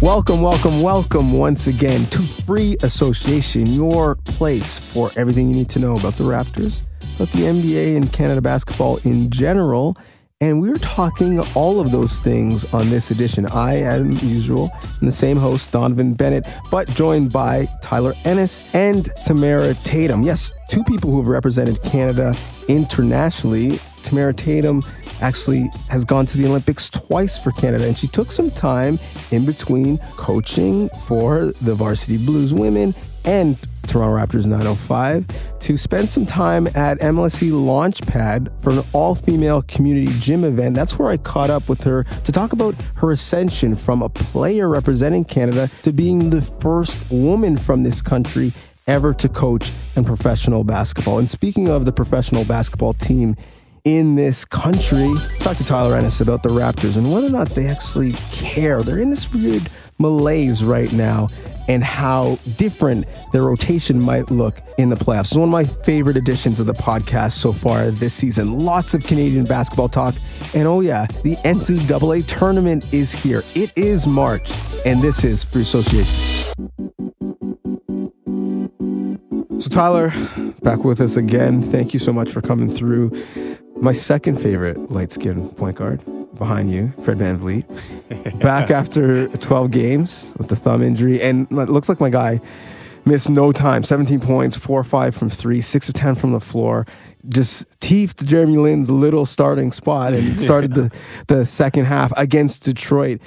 Welcome, welcome, welcome once again to Free Association, your place for everything you need to know about the Raptors, about the NBA and Canada basketball in general. And we're talking all of those things on this edition. I, as usual, am the same host, Donnovan Bennett, but joined by Tyler Ennis and Tamara Tatham. Yes, two people who have represented Canada internationally. Tamara Tatham actually has gone to the Olympics twice for Canada, and she took some time in between coaching for the Varsity Blues women and Toronto Raptors 905 to spend some time at MLSE Launchpad for an all female community gym event. That's where I caught up with her to talk about her ascension from a player representing Canada to being the first woman from this country ever to coach in professional basketball. And speaking of the professional basketball team, in this country. Talk to Tyler Ennis about the Raptors and whether or not they actually care. They're in this weird malaise right now and how different their rotation might look in the playoffs. It's one of my favorite editions of the podcast so far this season. Lots of Canadian basketball talk. And oh, yeah, the NCAA tournament is here. It is March, and this is Free Association. So, Tyler, back with us again. Thank you so much for coming through. My second favorite light skinned point guard behind you, Fred VanVleet, back after 12 games with the thumb injury. And it looks like my guy missed no time 17 points, 4 5 from three, 6 of 10 from the floor. Just teethed Jeremy Lin's little starting spot and started the, the second half against Detroit.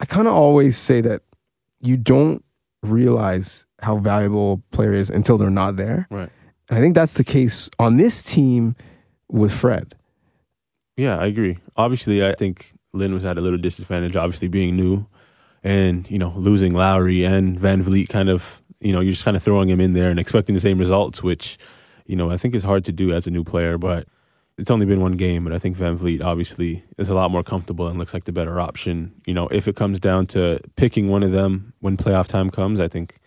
I kind of always say that you don't realize how valuable a player is until they're not there. Right. And I think that's the case on this team with Fred. Yeah, I agree. Obviously, I think Lin was at a little disadvantage, obviously being new and, you know, losing Lowry and VanVleet kind of, you know, you're just kind of throwing him in there and expecting the same results, which, you know, I think is hard to do as a new player, but it's only been one game, but I think VanVleet obviously is a lot more comfortable and looks like the better option. You know, if it comes down to picking one of them when playoff time comes, I think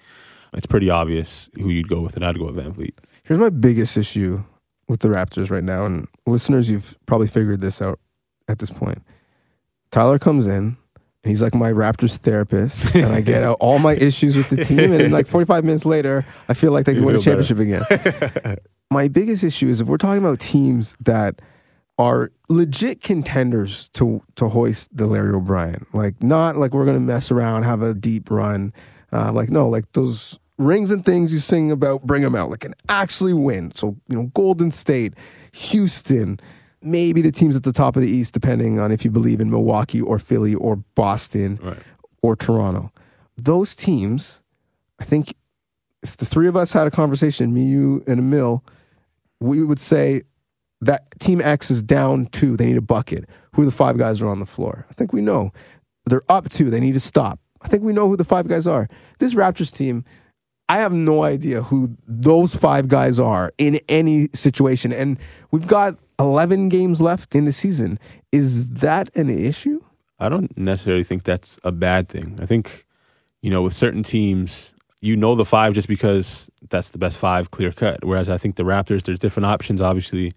it's pretty obvious who you'd go with, and I'd go with VanVleet. Here's my biggest issue with the Raptors right now, and listeners, you've probably figured this out at this point. Tyler comes in, and he's like my Raptors therapist, and I get out all my issues with the team, and then like 45 minutes later, I feel like they can win a championship again. my biggest issue is if we're talking about teams that are legit contenders to to hoist the Larry O'Brien, like not like we're gonna mess around, have a deep run, uh, like no, like those rings and things you sing about, bring them out, like can actually win. So you know, Golden State, Houston, maybe the teams at the top of the East, depending on if you believe in Milwaukee or Philly or Boston Right. or Toronto. Those teams, I think, if the three of us had a conversation, me, you, and Emil, we would say that Team X is down two. They need a bucket. Who are the five guys are on the floor? I think we know. They're up two. They need to stop. I think we know who the five guys are. This Raptors team, I have no idea who those five guys are in any situation. And we've got 11 games left in the season. Is that an issue? I don't necessarily think that's a bad thing. I think, you know, with certain teams, you know the five just because that's the best five clear cut. Whereas I think the Raptors, there's different options. Obviously,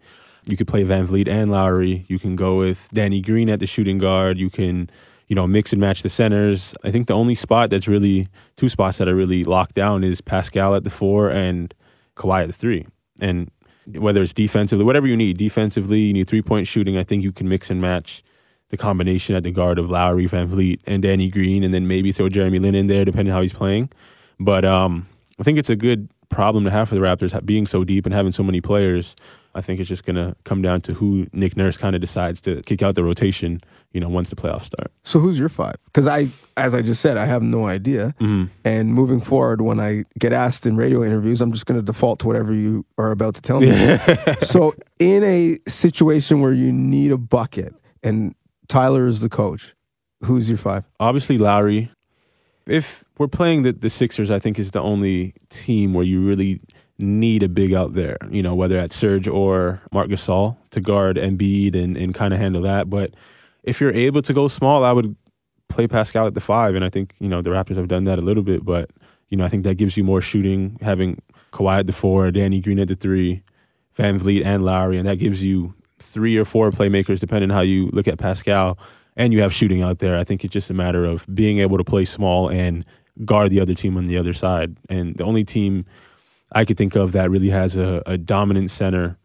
you could play VanVleet and Lowry. You can go with Danny Green at the shooting guard. You can, you know, mix and match the centers. I think the only spot that's really two spots that are really locked down is Pascal at the four and Kawhi at the three. And whether it's defensively, whatever you need, defensively, you need three point shooting. I think you can mix and match the combination at the guard of Lowry, VanVleet, and Danny Green, and then maybe throw Jeremy Lin in there, depending how he's playing. But um, I think it's a good problem to have for the Raptors being so deep and having so many players. I think it's just going to come down to who Nick Nurse kind of decides to kick out the rotation, you know, once the playoffs start. So who's your five? Because I, as I just said, I have no idea. Mm-hmm. And moving forward, when I get asked in radio interviews, I'm just going to default to whatever you are about to tell me. so in a situation where you need a bucket and Tyler is the coach, who's your five? Obviously, Lowry. If we're playing the, the Sixers, I think is the only team where you really need a big out there, you know, whether at Serge or Marc Gasol to guard Embiid and, and kind of handle that. But if you're able to go small, I would play Pascal at the five. And I think, you know, the Raptors have done that a little bit, but, you know, I think that gives you more shooting, having Kawhi at the four, Danny Green at the three, VanVleet and Lowry, and that gives you three or four playmakers, depending how you look at Pascal. And you have shooting out there. I think it's just a matter of being able to play small and guard the other team on the other side. And the only team I could think of that really has a, a dominant center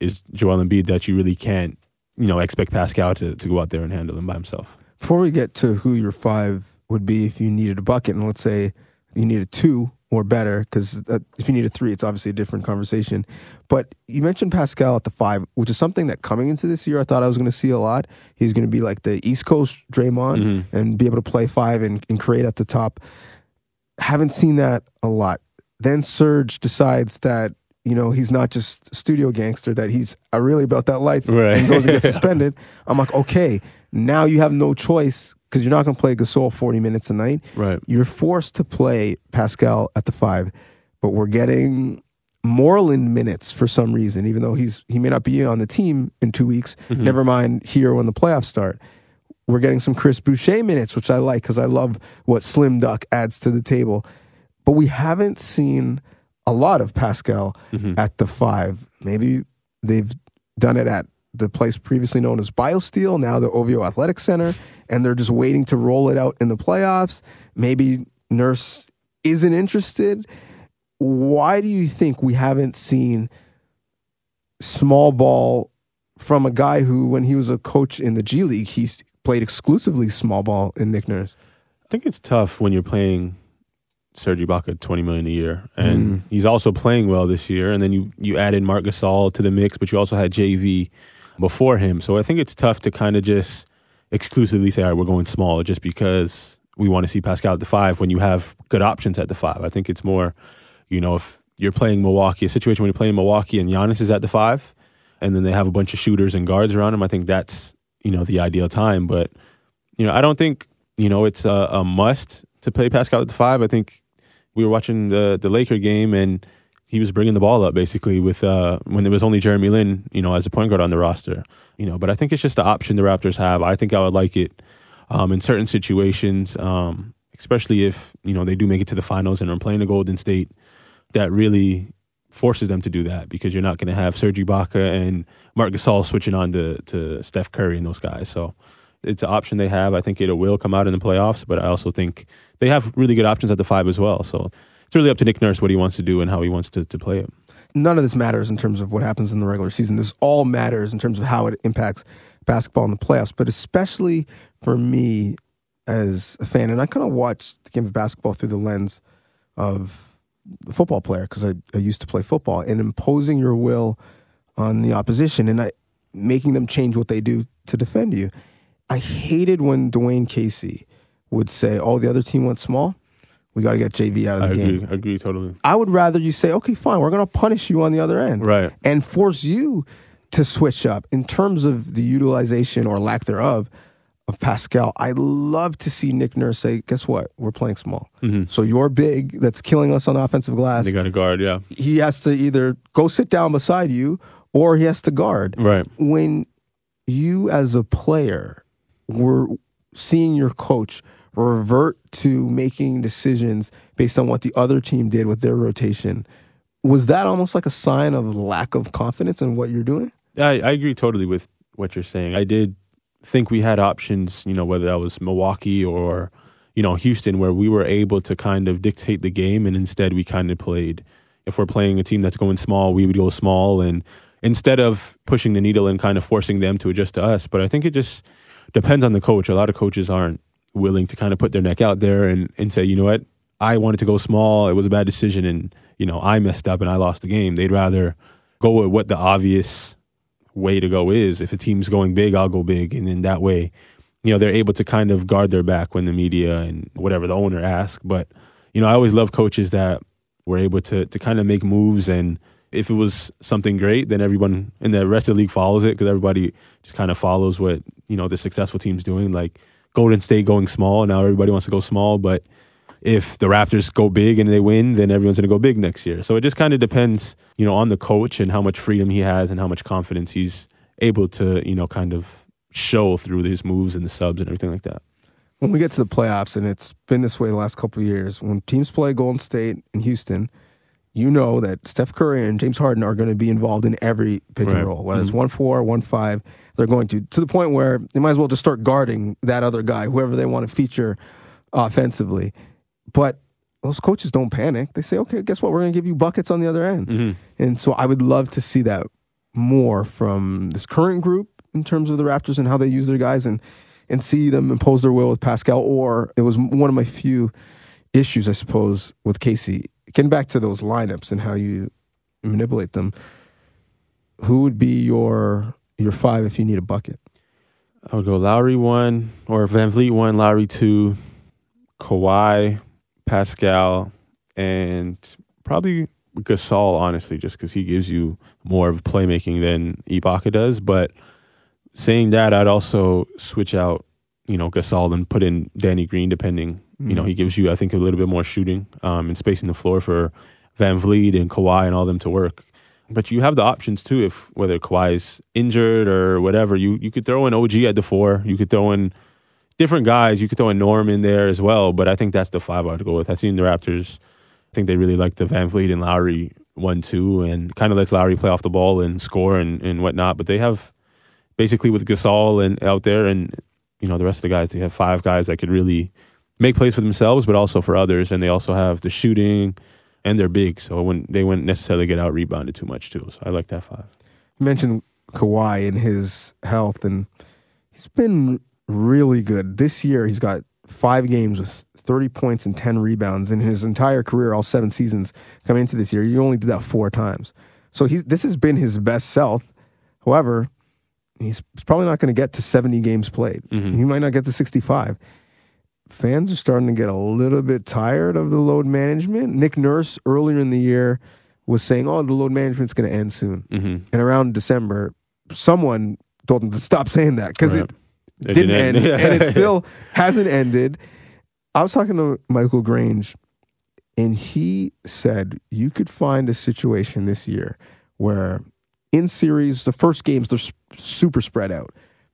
is Joel Embiid that you really can't, you know, expect Pascal to, to go out there and handle him by himself. Before we get to who your five would be if you needed a bucket, and let's say you needed two or better, because if you need a three, it's obviously a different conversation. But you mentioned Pascal at the five, which is something that coming into this year I thought I was going to see a lot. He's going to be like the East Coast Draymond mm-hmm. and be able to play five and, and create at the top. Haven't seen that a lot. Then Serge decides that you know he's not just studio gangster; that he's really about that life right. and goes and gets suspended. I'm like, okay, now you have no choice because you're not going to play Gasol 40 minutes a night. Right. You're forced to play Pascal at the five, but we're getting Moreland minutes for some reason, even though he's he may not be on the team in two weeks. Mm-hmm. Never mind here when the playoffs start. We're getting some Chris Boucher minutes, which I like because I love what Slim Duck adds to the table. But we haven't seen a lot of Pascal mm-hmm. at the five. Maybe they've done it at the place previously known as BioSteel, now the OVO Athletic Center, and they're just waiting to roll it out in the playoffs. Maybe Nurse isn't interested. Why do you think we haven't seen small ball from a guy who, when he was a coach in the G League, he played exclusively small ball in Nick Nurse? I think it's tough when you're playing Serge Ibaka twenty million a year, and mm. he's also playing well this year. And then you you add in Marc Gasol to the mix, but you also had JV before him. So I think it's tough to kind of just exclusively say, all right, we're going small just because we want to see Pascal at the five when you have good options at the five. I think it's more, you know, if you're playing Milwaukee, a situation when you're playing Milwaukee and Giannis is at the five, and then they have a bunch of shooters and guards around him, I think that's, you know, the ideal time. But, you know, I don't think, you know, it's a, a must to play Pascal at the five. I think we were watching the, the Laker game and he was bringing the ball up basically with uh, when there was only Jeremy Lin, you know, as a point guard on the roster, you know. But I think it's just the option the Raptors have. I think I would like it um, in certain situations, um, especially if you know they do make it to the finals and are playing the Golden State. That really forces them to do that because you're not going to have Serge Ibaka and Marc Gasol switching on to, to Steph Curry and those guys. So it's an option they have. I think it will come out in the playoffs, but I also think they have really good options at the five as well. So it's really up to Nick Nurse what he wants to do and how he wants to, to play it. None of this matters in terms of what happens in the regular season. This all matters in terms of how it impacts basketball in the playoffs, but especially for me as a fan. And I kind of watch the game of basketball through the lens of a football player because I, I used to play football and imposing your will on the opposition and I, making them change what they do to defend you. I hated when Dwayne Casey would say, "Oh, the other team went small." we got to get JV out of the I game. Agree, I agree totally. I would rather you say, okay, fine, we're going to punish you on the other end. Right. And force you to switch up in terms of the utilization or lack thereof of Pascal. I love to see Nick Nurse say, guess what? We're playing small. Mm-hmm. So you're big, that's killing us on the offensive glass. They got to guard, yeah. He has to either go sit down beside you or he has to guard. Right. When you as a player were seeing your coach – revert to making decisions based on what the other team did with their rotation. Was that almost like a sign of lack of confidence in what you're doing? I, I agree totally with what you're saying. I did think we had options, you know, whether that was Milwaukee or, you know, Houston, where we were able to kind of dictate the game, and instead we kind of played. If we're playing a team that's going small, we would go small, and instead of pushing the needle and kind of forcing them to adjust to us. But I think it just depends on the coach. A lot of coaches aren't willing to kind of put their neck out there and, and say, you know what, I wanted to go small. It was a bad decision, and you know I messed up and I lost the game. They'd rather go with what the obvious way to go is. If a team's going big, I'll go big, and then that way, you know, they're able to kind of guard their back when the media and whatever the owner asks. But you know, I always love coaches that were able to to kind of make moves and. If it was something great, then everyone in the rest of the league follows it because everybody just kind of follows what you know the successful team's doing. Like Golden State going small, now everybody wants to go small. But if the Raptors go big and they win, then everyone's going to go big next year. So it just kind of depends, you know, on the coach and how much freedom he has and how much confidence he's able to, you know, kind of show through his moves and the subs and everything like that. When we get to the playoffs, and it's been this way the last couple of years, when teams play Golden State and Houston, you know that Steph Curry and James Harden are going to be involved in every pick Right. and roll, whether it's mm-hmm. one four, one five. They're going to to the point where they might as well just start guarding that other guy, whoever they want to feature offensively. But those coaches don't panic. They say, okay, guess what? We're going to give you buckets on the other end. Mm-hmm. And so I would love to see that more from this current group in terms of the Raptors and how they use their guys and and see them impose their will with Pascal. Or it was one of my few issues, I suppose, with Casey. Getting back to those lineups and how you manipulate them, who would be your your five if you need a bucket? I would go Lowry one or VanVleet one, Lowry two, Kawhi, Pascal, and probably Gasol. Honestly, just because he gives you more of playmaking than Ibaka does. But saying that, I'd also switch out, you know, Gasol and put in Danny Green. Depending, you know, he gives you, I think, a little bit more shooting um, and spacing the floor for VanVleet and Kawhi and all them to work. But you have the options too. If whether Kawhi's injured or whatever, you you could throw in OG at the four. You could throw in different guys. You could throw in Norm in there as well. But I think that's the five I'd go with. I've seen the Raptors. I think they really like the VanVleet and Lowry one two, and kind of lets Lowry play off the ball and score and and whatnot. But they have basically with Gasol and out there, and you know the rest of the guys. They have five guys that could really make plays for themselves, but also for others. And they also have the shooting, and they're big, so wouldn't, they wouldn't necessarily get out rebounded too much too. So I like that five. You mentioned Kawhi and his health, and he's been really good this year. He's got five games with 30 points and 10 rebounds in his entire career, all seven seasons coming into this year. You only did that four times. So he, this has been his best self. However, he's probably not going to get to 70 games played. Mm-hmm. He might not get to 65. Fans are starting to get a little bit tired of the load management. Nick Nurse earlier in the year was saying, "Oh, the load management's going to end soon." Mm-hmm. And around December, someone told him to stop saying that because Right. it, It didn't didn't end, end. and it still hasn't ended. I was talking to Michael Grange, and he said you could find a situation this year where in series, the first games they're super spread out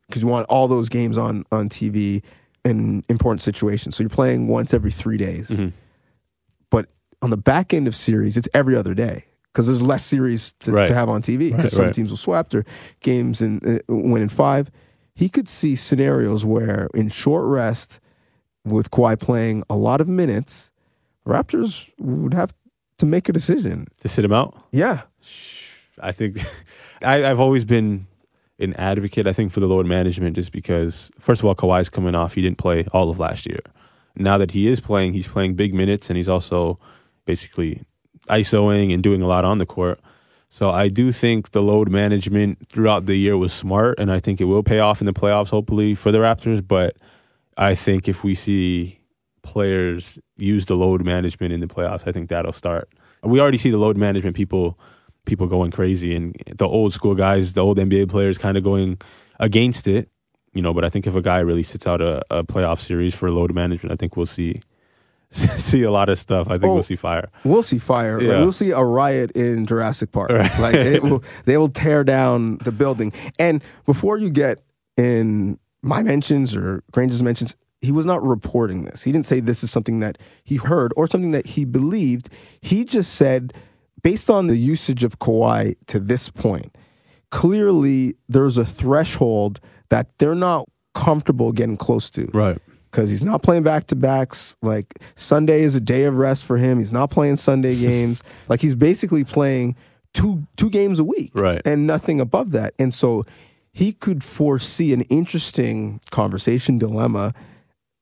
because you want all those games on on TV in important situations. So you're playing once every three days. Mhm. But on the back end of series, it's every other day because there's less series to, Right. to have on TV because Right, some right. teams will swap their games and uh, win in five. He could see scenarios where in short rest, with Kawhi playing a lot of minutes, Raptors would have to make a decision. to sit him out. Yeah, I think I, I've always been an advocate. I think for the load management, just because first of all, Kawhi's coming off; he didn't play all of last year. Now that he is playing, he's playing big minutes, and he's also basically isoing and doing a lot on the court. So I do think the load management throughout the year was smart, and I think it will pay off in the playoffs, hopefully for the Raptors. But I think if we see players use the load management in the playoffs, I think that'll start. We already see the load management people people going crazy and the old school guys, the old NBA players kind of going against it, you know, but I think if a guy really sits out a, a playoff series for load management, I think we'll see see a lot of stuff. I think Oh. we'll see fire. we'll see fire. Like, we'll see a riot in Jurassic Park. Right. Like it will, they will tear down the building. And before you get in my mentions or Grange's mentions, he was not reporting this. He didn't say this is something that he heard or something that he believed. He just said, based on the usage of Kawhi to this point, clearly there's a threshold that they're not comfortable getting close to Right. because he's not playing back to backs. Like Sunday is a day of rest for him. He's not playing Sunday games. like he's basically playing two two games a week, Right. and nothing above that. And so he could foresee an interesting conversation dilemma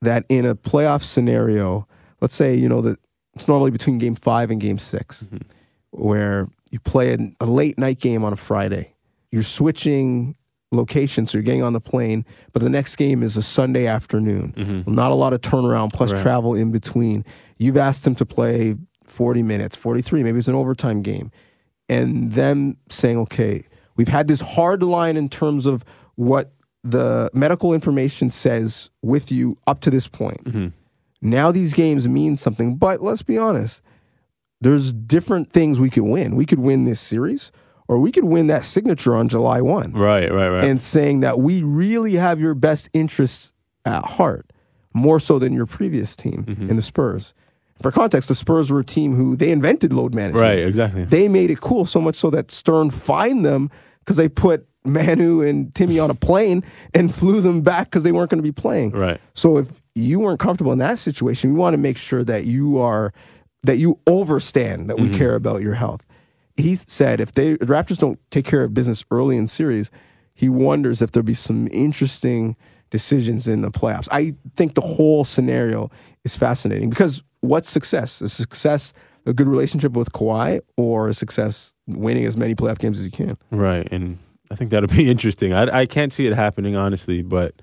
that in a playoff scenario, let's say you know that it's normally between game five and game 6 mm-hmm. Where you play a, a late night game on a Friday. You're switching locations, so you're getting on the plane, but the next game is a Sunday afternoon. Mm-hmm. Not a lot of turnaround plus Right. travel in between. You've asked him to play 40 minutes, 43, maybe it's an overtime game. And them saying, okay, we've had this hard line in terms of what the medical information says with you up to this point. Mm-hmm. Now these games mean something, but let's be honest. There's different things we could win. We could win this series, or we could win that signature on July 1 Right, right, right. and saying that we really have your best interests at heart, more so than your previous team mm-hmm. in the Spurs. For context, the Spurs were a team who they invented load management. Right, exactly. They made it cool so much so that Stern fined them because they put Manu and Timmy on a plane and flew them back because they weren't going to be playing. Right. So if you weren't comfortable in that situation, we want to make sure that you are that you overstand that we Mm-hmm. care about your health. He said if they the Raptors don't take care of business early in series, he wonders if there'll be some interesting decisions in the playoffs. I think the whole scenario is fascinating because what's success? Is success a good relationship with Kawhi or success winning as many playoff games as you can? Right, and I think that'll be interesting. I I can't see it happening honestly, but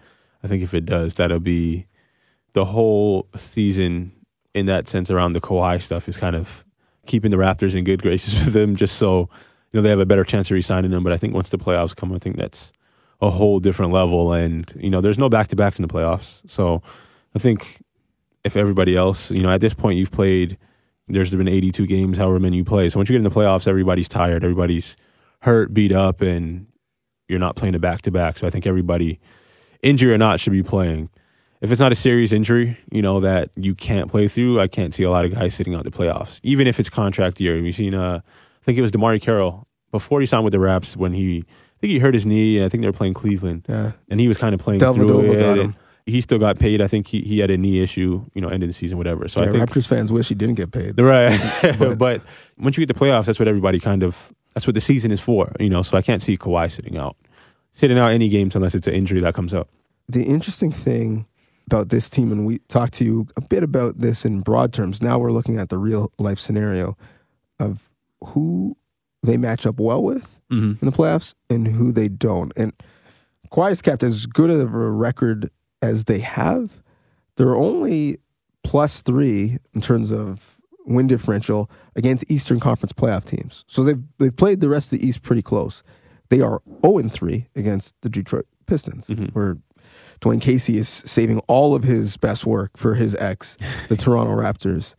I think if it does, that'll be the whole season in that sense around the Kawhi stuff is kind of keeping the Raptors in good graces with him, just so you know they have a better chance of re-signing. But I think once the playoffs come, I think that's a whole different level. And you know, there's no back to backs in the playoffs, so I think if everybody else, you know, at this point you've played. There's been 82 games, however many you play. So once you get in the playoffs, everybody's tired, everybody's hurt, beat up, and you're not playing a back to back. So I think everybody, injury or not, should be playing. If it's not a serious injury, you know that you can't play through, I can't see a lot of guys sitting out the playoffs, even if it's contract year. We've seen, uh, I think it was DeMarre Carroll before he signed with the Raps when he, I think he hurt his knee, and I think they were playing Cleveland, Yeah. and he was kind of playing Dellavedova through it. got him. He still got paid. I think he, he had a knee issue, you know, end of the season, whatever. So yeah I think Raptors fans wish he didn't get paid. Right. But- but, once you get the playoffs, that's what everybody kind of that's what the season is for, you know. So I can't see Kawhi sitting out. Sitting out any games unless it's an injury that comes up. the interesting thing about this team, and we talked to you a bit about this in broad terms. Now we're looking at the real life scenario of who they match up well with Mm-hmm. in the playoffs and who they don't. And Kawhi has kept as good of a record as they have. They're only plus three in terms of win differential against Eastern Conference playoff teams. So they've they've played the rest of the East pretty close. They are 0 and 3 against the Detroit Pistons, Mhm. where Dwane Casey is saving all of his best work for his ex, the Toronto Raptors.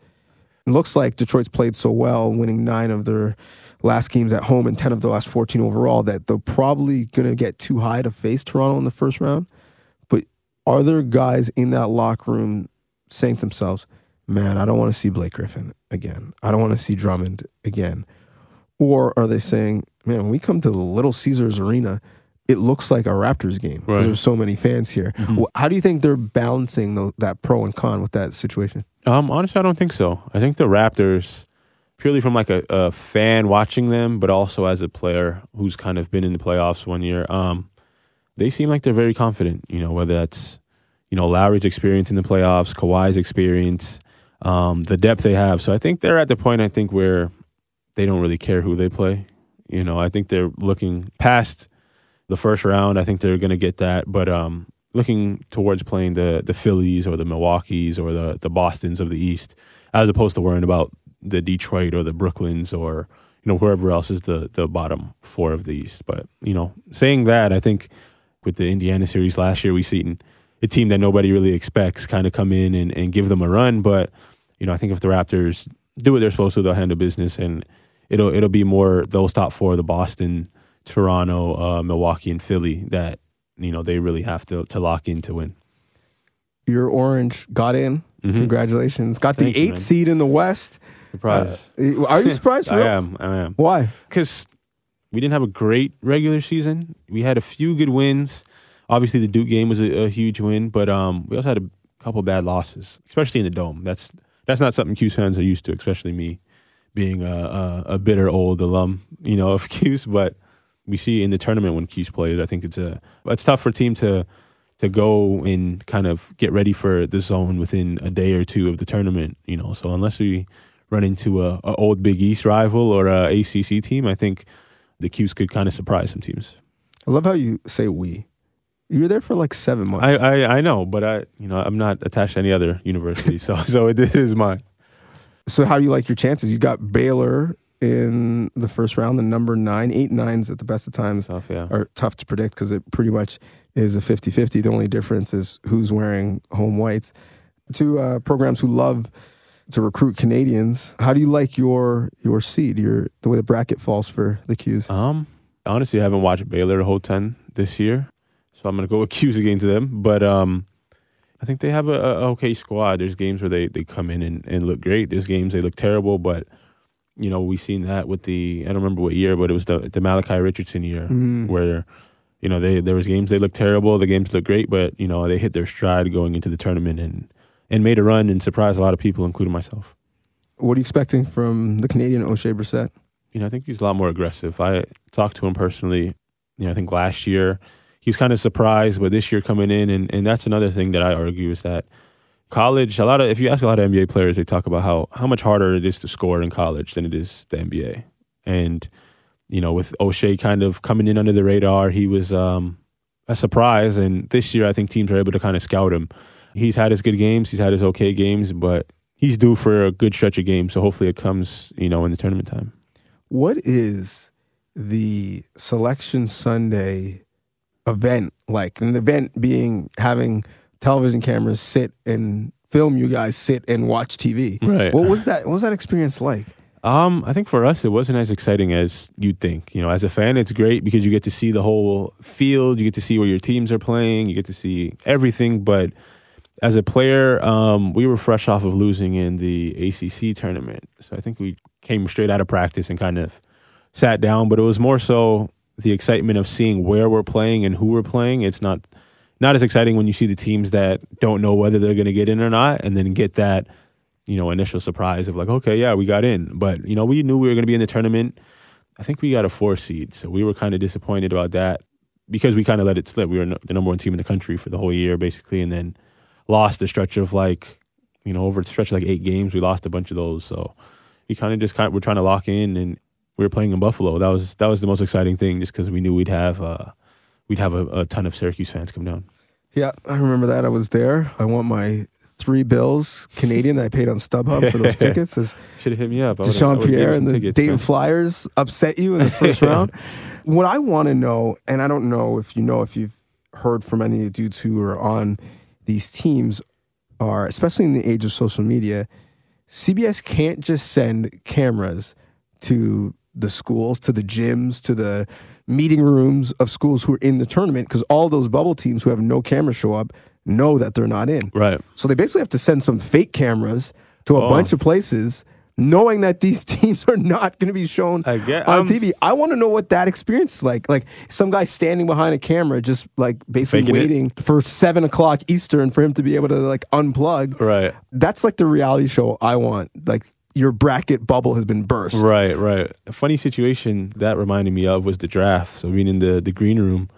It looks like Detroit's played so well, winning nine of their last games at home and 10 of the last 14 overall, that they're probably going to get too high to face Toronto in the first round. But are there guys in that locker room saying to themselves, man, I don't want to see Blake Griffin again. I don't want to see Drummond again. Or are they saying, man, when we come to the Little Caesars Arena, it looks like a Raptors game Right. there's so many fans here. Mhm. How do you think they're balancing tho- that pro and con with that situation? Um, honestly, I don't think so. I think the Raptors, purely from like a, a fan watching them, but also as a player who's kind of been in the playoffs one year, um, they seem like they're very confident. You know, whether that's you know Lowry's experience in the playoffs, Kawhi's experience, um, the depth they have. So I think they're at the point I think where they don't really care who they play. You know, I think they're looking past the first round. I think they're going to get that, but um, looking towards playing the the Phillies or the Milwaukee's or the the Boston's of the East, as opposed to worrying about the Detroit or the Brooklyns or you know whoever else is the the bottom four of the East. But you know, saying that, I think with the Indiana series last year, we seen a team that nobody really expects kind of come in and, and give them a run. But you know, I think if the Raptors do what they're supposed to, they'll handle business, and it'll it'll be more those top four, the Boston, Toronto, uh, Milwaukee, and Philly that you know they really have to to lock in to win. Your Orange got in. Mhm. Congratulations. Got the Thank you, eighth seed in the West. Surprise! Uh, are you surprised? I am. I am. Why? because we didn't have a great regular season. We had a few good wins. Obviously, the Duke game was a, a huge win, but um, we also had a couple bad losses, especially in the dome. That's that's not something Cuse fans are used to, especially me being a, a, a bitter old alum, you know, of Cuse. But we see in the tournament when Cuse plays, I think it's a it's tough for a team to to go and kind of get ready for the zone within a day or two of the tournament, you know. So unless we run into a, a old Big East rival or a ACC team, I think the Cuse could kind of surprise some teams. I love how you say we. You were there for like seven months. I, I, I know, but I you know I'm not attached to any other university, so so this is mine. so how do you like your chances? You got Baylor in the first round, the number nine, eight nines at the best of times Tough, yeah. are tough to predict because it pretty much is a 50-50. The only difference is who's wearing home whites. Two uh, programs who love to recruit Canadians. How do you like your your seed? Your the way the bracket falls for the Cuse. Um, honestly, I haven't watched Baylor the whole ten this year, so I'm gonna go with Cuse against them. But um, I think they have a, a okay squad. There's games where they, they come in and, and look great. There's games they look terrible, but you know we've seen that with the I don't remember what year, but it was the the Malachi Richardson year Mm. where you know they there was games they looked terrible, the games looked great, but you know they hit their stride going into the tournament and and made a run and surprised a lot of people, including myself. What are you expecting from the Canadian Oshae Brissett? You know, I think he's a lot more aggressive. I talked to him personally. You know, I think last year he was kind of surprised, but this year coming in, and, and that's another thing that I argue is that college. A lot of if you ask a lot of NBA players, they talk about how how much harder it is to score in college than it is the NBA. And you know, with Oshae kind of coming in under the radar, he was um, a surprise. And this year, I think teams are able to kind of scout him. He's had his good games, he's had his okay games, but he's due for a good stretch of games. So hopefully, it comes you know in the tournament time. What is the Selection Sunday event like? An event being having television cameras sit and film you guys sit and watch TV. Right. What was that? What was that experience like? Um, I think for us it wasn't as exciting as you'd think. You know, as a fan, it's great because you get to see the whole field, you get to see where your teams are playing, you get to see everything. But as a player, um, we were fresh off of losing in the ACC tournament, so I think we came straight out of practice and kind of sat down. But it was more so the excitement of seeing where we're playing and who we're playing. It's not not as exciting when you see the teams that don't know whether they're going to get in or not, and then get that you know, initial surprise of like, okay, yeah, we got in. But, you know, we knew we were going to be in the tournament. I think we got a four seed. So we were kind of disappointed about that because we kind of let it slip. We were the number one team in the country for the whole year, basically, and then lost a stretch of like, you know, over a stretch of like eight games, we lost a bunch of those. So we kind of just kind of were trying to lock in and we were playing in Buffalo. That was that was the most exciting thing just because we knew we'd have uh, we'd have a, a ton of Syracuse fans come down. Yeah, I remember that. I was there. I want my three bills Canadian that I paid on StubHub for those tickets. Should have hit me up. Dyshawn Pierre and the tickets, Dayton man. Flyers upset you in the first round. What I want to know, and I don't know if you know if you've heard from any of the dudes who are on these teams, are especially in the age of social media, CBS can't just send cameras to the schools, to the gyms, to the meeting rooms of schools who are in the tournament because all those bubble teams who have no camera show up know that they're not in. Right. So they basically have to send some fake cameras to a Oh. bunch of places, knowing that these teams are not going to be shown on um, TV. I want to know what that experience is like. Like some guy standing behind a camera, just like basically Faking it. waiting for seven o'clock Eastern for him to be able to like unplug. Right. That's like the reality show I want. Like your bracket bubble has been burst. Right, right. A funny situation that reminded me of was the draft. So being in the the green room.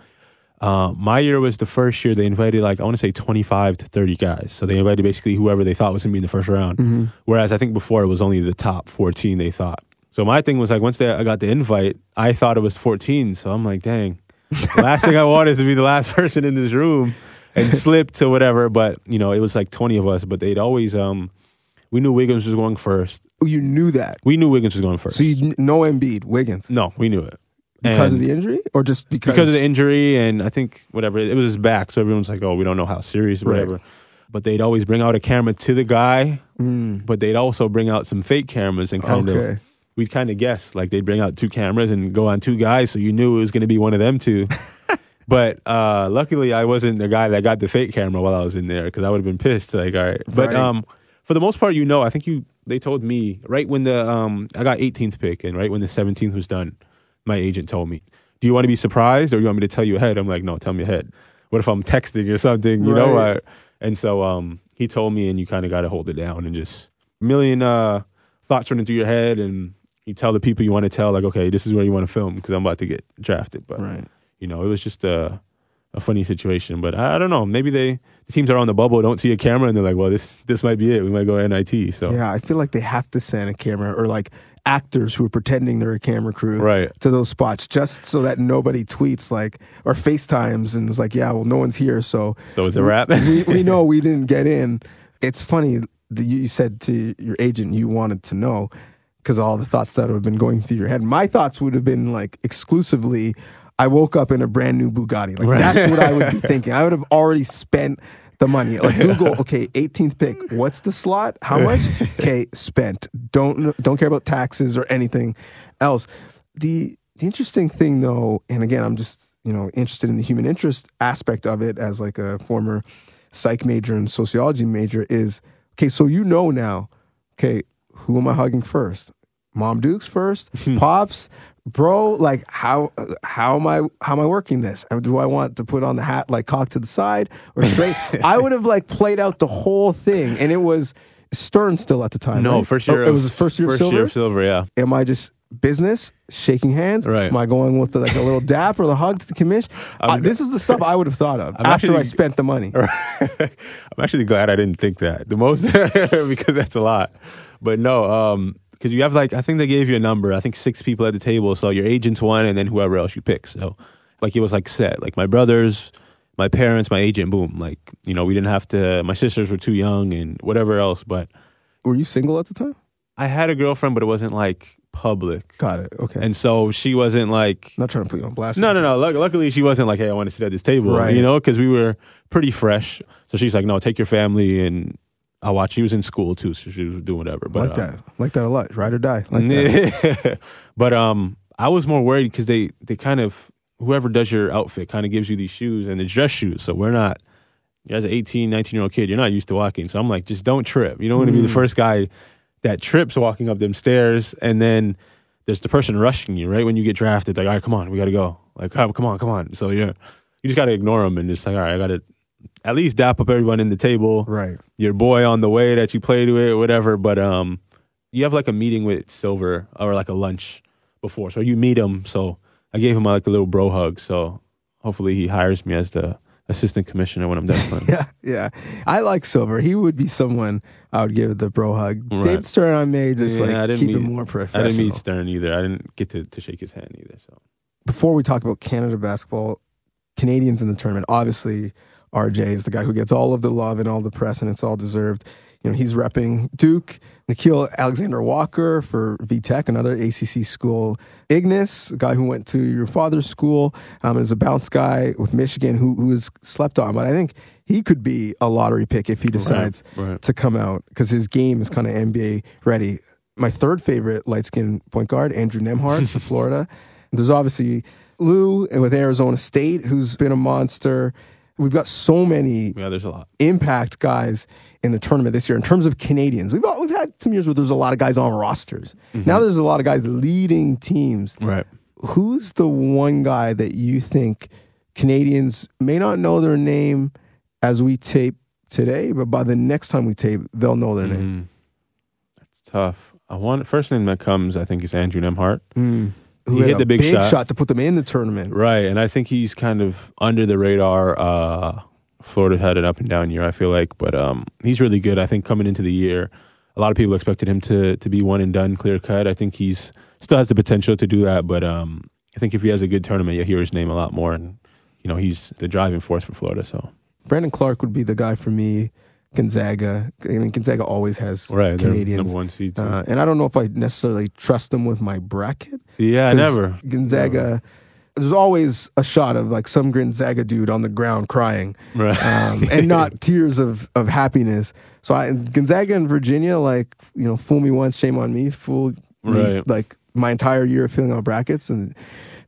Uh, my year was the first year they invited like I want to say twenty five to thirty guys. So they invited basically whoever they thought was gonna be in the first round. Mm-hmm. Whereas I think before it was only the top fourteen they thought. So my thing was like once they, I got the invite, I thought it was fourteen. So I'm like, dang. The last thing I want is to be the last person in this room and slip to whatever. But you know, it was like twenty of us. But they'd always um, we knew Wiggins was going first. Oh, You knew that. We knew Wiggins was going first. So you know Embiid, Wiggins, No, we knew it because And of the injury, or just because because of the injury, and I think whatever it was his back. So everyone's like, "Oh, we don't know how serious, or Right. whatever." But they'd always bring out a camera to the guy, Mm, but they'd also bring out some fake cameras and kind okay. of we'd kind of guess like they'd bring out two cameras and go on two guys, so you knew it was going to be one of them two. but uh, luckily, I wasn't the guy that got the fake camera while I was in there because I would have been pissed. Like, all right, but Right. um, for the most part, you know, I think you they told me right when the um I got 18th pick and right when the 17th was done, my agent told me, "Do you want to be surprised or you want me to tell you ahead?" I'm like, "No, tell me ahead." What if I'm texting or something, you know? Right. Uh, and so um he told me, and you kind of got to hold it down and just million uh thoughts running through your head, and you tell the people you want to tell, like, okay, this is where you want to film because I'm about to get drafted. But right. you know, it was just a a funny situation. But I, I don't know. Maybe they the teams are on the bubble, don't see a camera, and they're like, well, this this might be it. We might go NIT. So Yeah, I feel like they have to send a camera or like actors who are pretending they're a camera crew right. to those spots just so that nobody tweets like or FaceTimes and it's like, yeah, well, no one's here, so So it's a wrap. we, we know we didn't get in. It's funny that you said to your agent you wanted to know because all the thoughts that would have been going through your head. My thoughts would have been like exclusively. I woke up in a brand new Bugatti. Like Right. that's what I would be thinking. I would have already spent the money. Like Google, okay, 18th pick. What's the slot? How much? Okay, spent. Don't don't care about taxes or anything else. The the interesting thing though, and again, I'm just, you know, interested in the human interest aspect of it as like a former psych major and sociology major is okay. So you know now, okay, who am I hugging first? Mom Dukes first, pops, bro. Like how how am I how am I working this? Do I want to put on the hat like cocked to the side or straight? I would have like played out the whole thing, and it was Stern still at the time. No, right? first year. Oh, it was the first year First of silver. year of silver. Yeah. Am I just business shaking hands? Right. Am I going with the, like a little dap or the hug to the commish? I'm- Uh, this is the stuff I would have thought of I'm after actually- I spent the money. I'm actually glad I didn't think that the most because that's a lot. But no, um, because you have like I think they gave you a number. I think six people at the table, so your agent's one, and then whoever else you pick. So like it was like set. Like my brothers, my parents, my agent. Boom. Like you know we didn't have to. My sisters were too young and whatever else. But Were you single at the time? I had a girlfriend, but it wasn't like public, Got it. Okay. and so she wasn't like. not trying to put you on blast. No, no, no. Luck- Luckily, she wasn't like, "Hey, I want to sit at this table," Right. you know, because we were pretty fresh. So she's like, "No, take your family and I'll watch." She was in school too, so she was doing whatever. But like uh, that. Like that a lot. Ride or die. Like that. but um, I was more worried because they they kind of whoever does your outfit kind of gives you these shoes and it's dress shoes. So we're not as an 18, 19 year old kid, you're not used to walking. So I'm like, just don't trip. You don't want to be the Mm. first guy that trips walking up them stairs and then there's the person rushing you right when you get drafted. Like, all right, come on, we got to go. Like, come, come on, come on. So yeah, you just got to ignore them and just like, all right, I got to at least dap up everyone in the table Right. your boy on the way that you play played with, whatever. But um, you have like a meeting with Silver or like a lunch before, so you meet him. So I gave him like a little bro hug. So hopefully he hires me as the assistant commissioner when I'm done playing. Yeah, yeah. I like Silver. He would be someone I would give the bro hug. Right. Dave Stern, I may just Yeah, I like didn't keep him meet- more I didn't meet Stern either. I didn't get to, to shake his hand either. So Before we talk about Canada basketball, Canadians in the tournament, obviously RJ is the guy who gets all of the love and all the press, and it's all deserved. You know, he's repping Duke, Nickeil Alexander Walker for VTech, another ACC school. Ignas, a guy who went to your father's school, um, is a bounce guy with Michigan who who is slept on, but I think he could be a lottery pick if he decides right. to come out because his game is kind of NBA ready. My third favorite light skinned point guard, Andrew Nembhard from Florida. There's obviously Lou with Arizona State, who's been a monster. We've got so many yeah, there's a lot. impact guys in the tournament this year in terms of Canadians. We've all, we've had some years where there's a lot of guys on rosters. Now there's a lot of guys leading teams. Right. Who's the one guy that you think Canadians may not know their name as we tape today, but by the next time we tape, they'll know their name? Mhm. That's tough. I want first name that comes. I think is Andrew Nembhard. Who hit the big shot. to put them in the tournament. Right, and I think he's kind of under the radar. Uh, Florida had an up and down year, I feel like, but um, he's really good. I think coming into the year, a lot of people expected him to to be one and done, clear cut. I think he's still has the potential to do that, but um, I think if he has a good tournament, you'll hear his name a lot more, and you know he's the driving force for Florida. So Brandon Clarke would be the guy for me. Gonzaga. I mean, Gonzaga always has right, Canadians. number one seed. Uh, and I don't know if I necessarily trust them with my bracket. Yeah, never. Gonzaga. There's always a shot of like some Gonzaga dude on the ground crying, Right, um, and not tears of of happiness. So I, Gonzaga and Virginia, like you know, fool me once, shame on me. Fool me Right. like my entire year of filling out brackets, and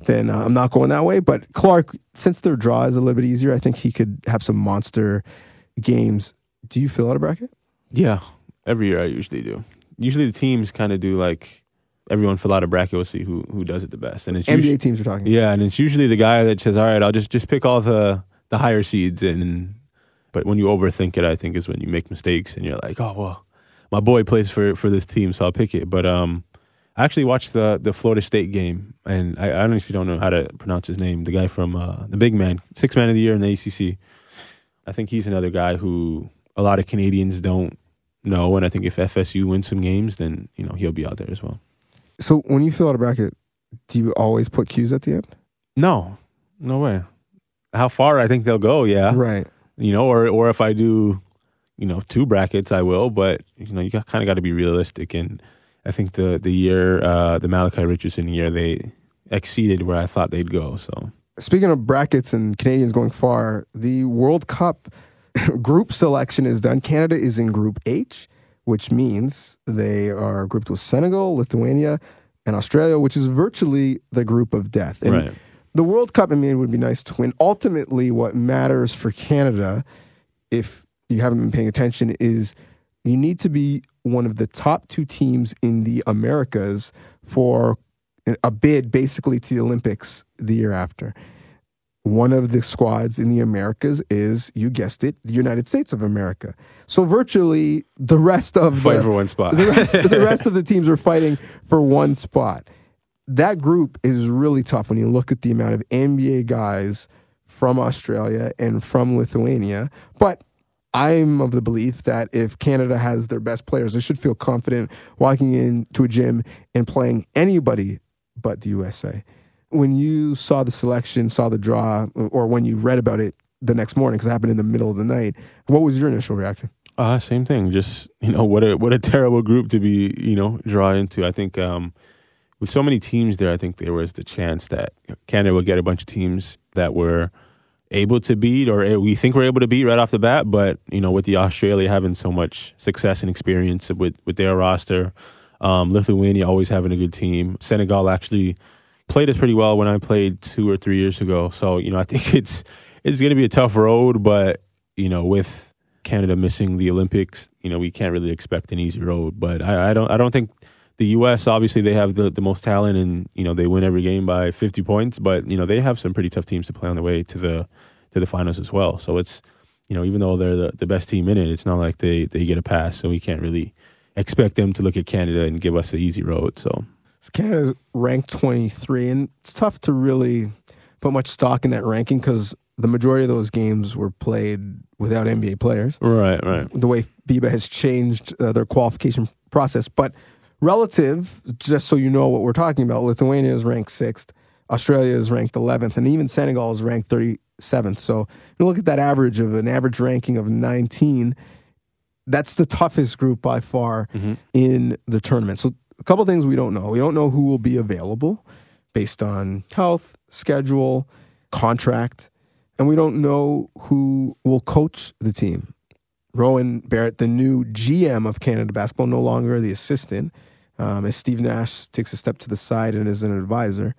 then uh, I'm not going that way. But Clarke, since their draw is a little bit easier, I think he could have some monster games. Do you fill out a bracket? Yeah, every year I usually do. Usually the teams kind of do like everyone fill out a bracket. We'll see who who does it the best, and it's NBA usually, teams are talking. yeah, and it's usually the guy that says, "All right, I'll just just pick all the the higher seeds." And but when you overthink it, I think is when you make mistakes, and you're like, "Oh well, my boy plays for for this team, so I'll pick it." But um, I actually watched the the Florida State game, and I, I honestly don't know how to pronounce his name. The guy from uh, the big man, six man of the year in the ACC. I think he's another guy who a lot of Canadians don't know, and I think if FSU wins some games, then you know he'll be out there as well. So when you fill out a bracket, do you always put Cuse at the end? No, no way. How far I think they'll go, yeah. Right. You know, or or if I do, you know, two brackets, I will. But you know, you kind of got to be realistic. And I think the the year, uh, the Malachi Richardson year, they exceeded where I thought they'd go. So Speaking of brackets and Canadians going far, the World Cup group selection is done. Canada is in Group H, which means they are grouped with Senegal, Lithuania, and Australia, which is virtually the group of death. And right, the World Cup, I mean, would be nice to win. Ultimately, what matters for Canada if you haven't been paying attention, is you need to be one of the top two teams in the Americas for a bid basically to the Olympics the year after. One of the squads in the Americas is, you guessed it, the United States of America. So virtually the rest of Fight the, for one spot. the rest, the rest of the teams are fighting for one spot. That group is really tough when you look at the amount of NBA guys from Australia and from Lithuania. But I'm of the belief that if Canada has their best players, they should feel confident walking into a gym and playing anybody but the USA. When you saw the selection, saw the draw, or when you read about it the next morning, because it happened in the middle of the night, what was your initial reaction? Uh, same thing. Just you know, what a what a terrible group to be you know drawn into. I think um, with so many teams there, I think there was the chance that Canada would get a bunch of teams that were able to beat, or we think we're able to beat right off the bat. But you know, with the Australia having so much success and experience with with their roster, um, Lithuania always having a good team. Senegal actually played us pretty well when I played two or three years ago. So you know, I think it's it's going to be a tough road, but you know, with Canada missing the Olympics, you know, we can't really expect an easy road. But I, I don't I don't think the U.S. obviously they have the, the most talent and you know they win every game by 50 points, but you know they have some pretty tough teams to play on the way to the to the finals as well. So it's you know even though they're the, the best team in it, it's not like they they get a pass. So we can't really expect them to look at Canada and give us an easy road. So, so Canada's ranked 23, and it's tough to really put much stock in that ranking because the majority of those games were played without NBA players. Right, right. The way FIBA has changed uh, their qualification process, but relative, just so you know what we're talking about, Lithuania is ranked sixth, Australia is ranked 11th, and even Senegal is ranked 37th. So you look at that average of an average ranking of 19. That's the toughest group by far mm-hmm. in the tournament. So a couple things we don't know. We don't know who will be available based on health, schedule, contract, and we don't know who will coach the team. Rowan Barrett, the new GM of Canada Basketball, no longer the assistant, um, as Steve Nash takes a step to the side and is an advisor.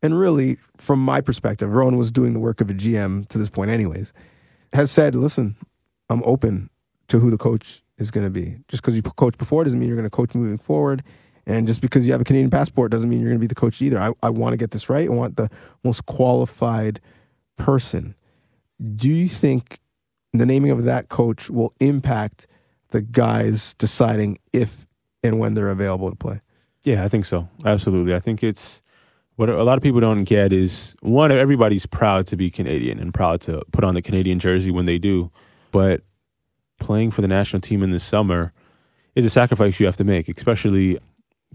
And really, from my perspective, Rowan was doing the work of a GM to this point, anyways, has said, listen, I'm open to who the coach is going to be. Just because you coach before doesn't mean you're going to coach moving forward. And just because you have a Canadian passport doesn't mean you're going to be the coach either. I, I want to get this right. I want the most qualified person. Do you think the naming of that coach will impact the guys deciding if and when they're available to play? Yeah, I think so. Absolutely. I think it's what a lot of people don't get is one, everybody's proud to be Canadian and proud to put on the Canadian jersey when they do. But playing for the national team in the summer is a sacrifice you have to make, especially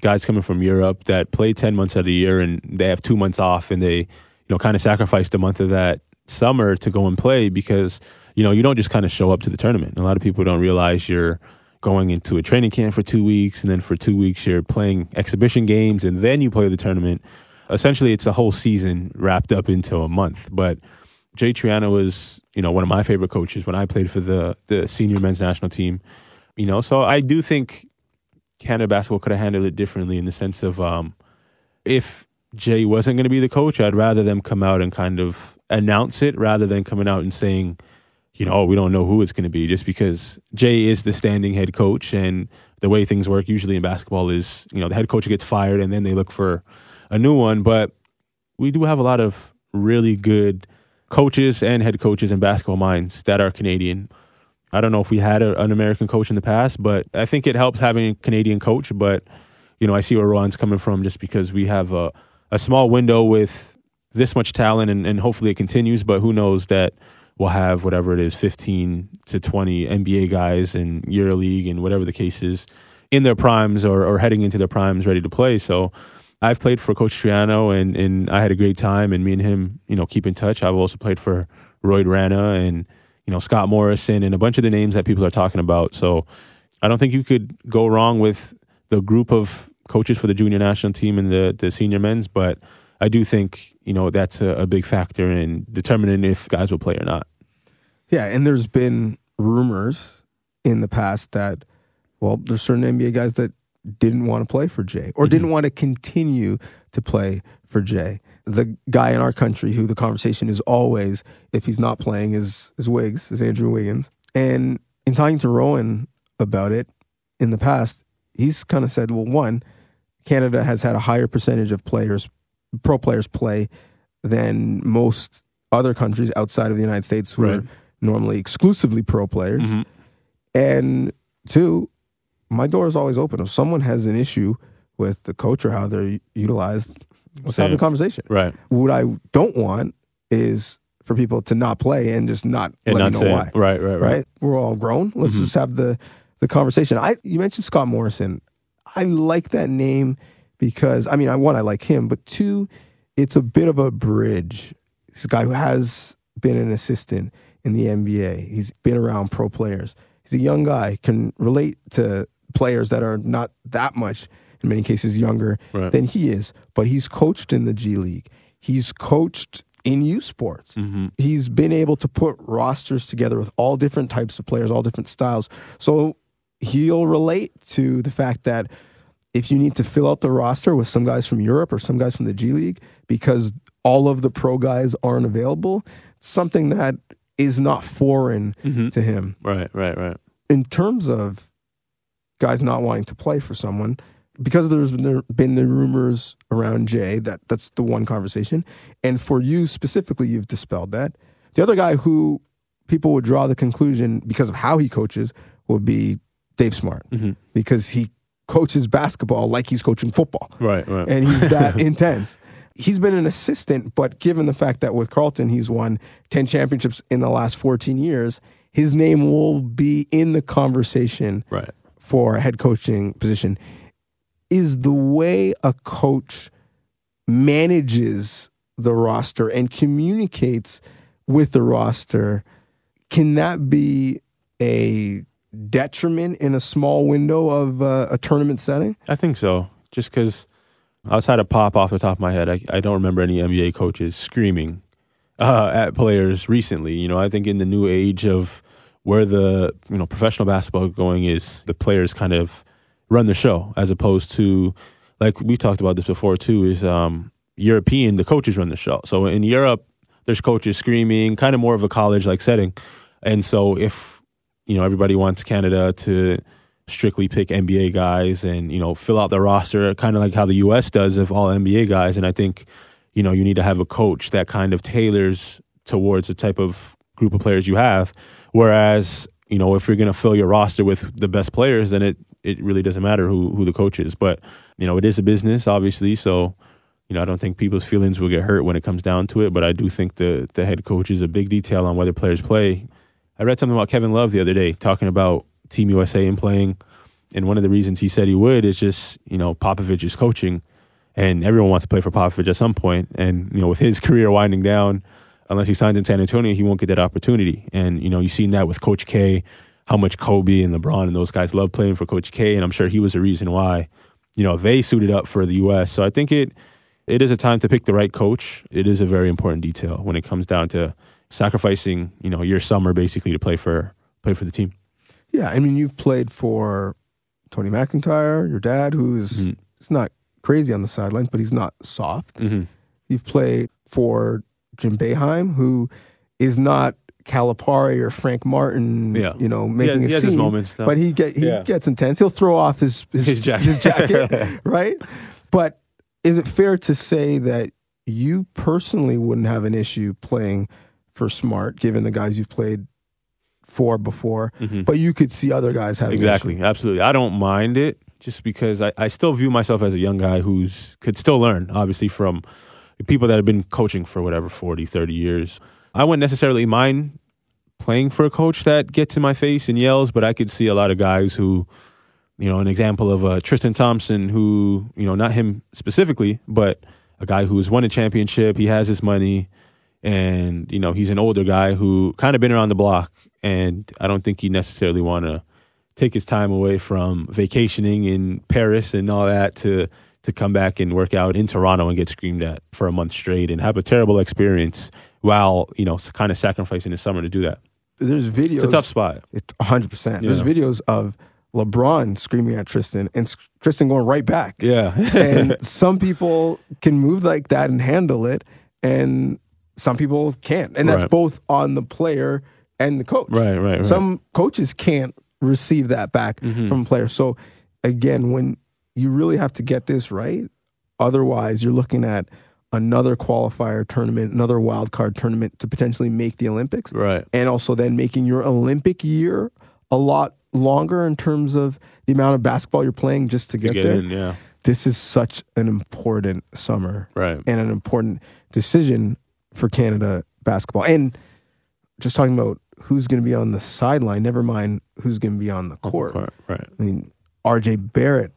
guys coming from Europe that play 10 months out of the year and they have two months off and they, you know, kind of sacrifice the month of that summer to go and play because, you know, you don't just kind of show up to the tournament. A lot of people don't realize you're going into a training camp for two weeks and then for two weeks you're playing exhibition games and then you play the tournament. Essentially, it's a whole season wrapped up into a month. But Jay Triano was, you know, one of my favorite coaches when I played for the, the senior men's national team. You know, so I do think Canada basketball could have handled it differently in the sense of um, if Jay wasn't going to be the coach, I'd rather them come out and kind of announce it rather than coming out and saying, you know, oh, we don't know who it's going to be just because Jay is the standing head coach and the way things work usually in basketball is, you know, the head coach gets fired and then they look for a new one. But we do have a lot of really good coaches and head coaches in basketball minds that are Canadian. I don't know if we had a, an American coach in the past, but I think it helps having a Canadian coach. But you know, I see where Ron's coming from just because we have a, a small window with this much talent, and, and hopefully it continues. But who knows that we'll have whatever it is, fifteen to twenty NBA guys in EuroLeague and whatever the case is in their primes or, or heading into their primes, ready to play. So. I've played for Coach Triano and, and I had a great time and me and him, you know, keep in touch. I've also played for Roy Rana and you know Scott Morrison and a bunch of the names that people are talking about. So I don't think you could go wrong with the group of coaches for the junior national team and the the senior men's, but I do think you know that's a, a big factor in determining if guys will play or not. Yeah, and there's been rumors in the past that well, there's certain NBA guys that didn't want to play for Jay or mm-hmm. didn't want to continue to play for Jay the guy in our country who the conversation is always, if he's not playing, is is Wiggs, is Andrew Wiggins. And in talking to Rowan about it in the past, he's kind of said, well, one, Canada has had a higher percentage of players, pro players play than most other countries outside of the United States who Right. are normally exclusively pro players. Mhm. And two, my door is always open. If someone has an issue with the coach or how they're utilized, let's have the conversation. Right. What I don't want is for people to not play and just not And let not me know why. right, right, right. Right? We're all grown. Let's Mhm. just have the the conversation. I you mentioned Scott Morrison. I like that name because I mean, I one I like him, but two, it's a bit of a bridge. He's a guy who has been an assistant in the NBA. He's been around pro players. He's a young guy, can relate to players that are not that much, in many cases, younger Right. than he is. But he's coached in the G League. He's coached in U Sports. hmm He's been able to put rosters together with all different types of players, all different styles. So he'll relate to the fact that if you need to fill out the roster with some guys from Europe or some guys from the G League because all of the pro guys aren't available, something that is not foreign hmm to him. Right, right, right. In terms of guys not wanting to play for someone, because there's been, there been the rumors around Jay, that that's the one conversation. And for you specifically, you've dispelled that. The other guy who people would draw the conclusion because of how he coaches would be Dave Smart, hmm because he coaches basketball like he's coaching football Right, right. and he's that intense. He's been an assistant, but given the fact that with Carlton he's won 10 championships in the last 14 years, his name will be in the conversation right. for a head coaching position. Is the way a coach manages the roster and communicates with the roster, can that be a detriment in a small window of uh, a tournament setting? I think so. Just because outside of pop off the top of my head, I, I don't remember any NBA coaches screaming uh, at players recently. You know, I think in the new age of where the you know professional basketball going is, the players kind of run the show as opposed to like we talked about this before too. Is um, European the coaches run the show. So in Europe, there's coaches screaming, kind of more of a college like setting, and so if you know everybody wants Canada to strictly pick NBA guys and you know fill out the roster, kind of like how the U.S. does of all NBA guys. And I think you know you need to have a coach that kind of tailors towards the type of group of players you have. Whereas you know if you're going to fill your roster with the best players, then it it really doesn't matter who who the coach is. But you know it is a business, obviously, so. You know, I don't think people's feelings will get hurt when it comes down to it, but I do think the the head coach is a big detail on whether players play. I read something about Kevin Love the other day talking about Team USA and playing, and one of the reasons he said he would is just you know Popovich is coaching, and everyone wants to play for Popovich at some point. point, and you know with his career winding down, unless he signs in San Antonio, he won't get that opportunity, and you know you've seen that with Coach K, how much Kobe and LeBron and those guys love playing for Coach K, and I'm sure he was a reason why, you know they suited up for the U.S. So I think it it is a time to pick the right coach. It is a very important detail when it comes down to sacrificing, you know, your summer basically to play for play for the team. Yeah, I mean, you've played for Tony McIntyre, your dad, who's Mhm. he's not crazy on the sidelines, but he's not soft. Mm-hmm. You've played for Jim Boeheim, who is not Calipari or Frank Martin, Yeah. you know, making he a has scene. his moments, though. but he get he Yeah. gets intense. He'll throw off his his, His jacket. his jacket, right? But is it fair to say that you personally wouldn't have an issue playing for Smart, given the guys you've played for before? Mhm. But you could see other guys having Exactly, issue. absolutely. I don't mind it just because I, I still view myself as a young guy who's could still learn, obviously, from people that have been coaching for whatever 40, 30 years. I wouldn't necessarily mind playing for a coach that gets in my face and yells, but I could see a lot of guys who, you know, an example of uh, Tristan Thompson, who, you know, not him specifically, but a guy who's won a championship, he has his money, and, you know, he's an older guy who kind of been around the block, and I don't think he necessarily want to take his time away from vacationing in Paris and all that to to come back and work out in Toronto and get screamed at for a month straight and have a terrible experience while you know kind of sacrificing the summer to do that. There's videos. It's a tough spot. It's 100%. There's Yeah. videos of LeBron screaming at Tristan and Tristan going right back. Yeah, and some people can move like that and handle it, and some people can't. And that's Right. both on the player and the coach. Right, right, right. Some coaches can't receive that back Mhm. from players. So again, when you really have to get this right, otherwise you're looking at another qualifier tournament, another wild card tournament to potentially make the Olympics, right. and also then making your Olympic year a lot longer in terms of the amount of basketball you're playing just to To get, get there. in, yeah. This is such an important summer Right. and an important decision for Canada basketball. And just talking about who's going to be on the sideline, never mind who's going to be on the court. Right. I mean, RJ Barrett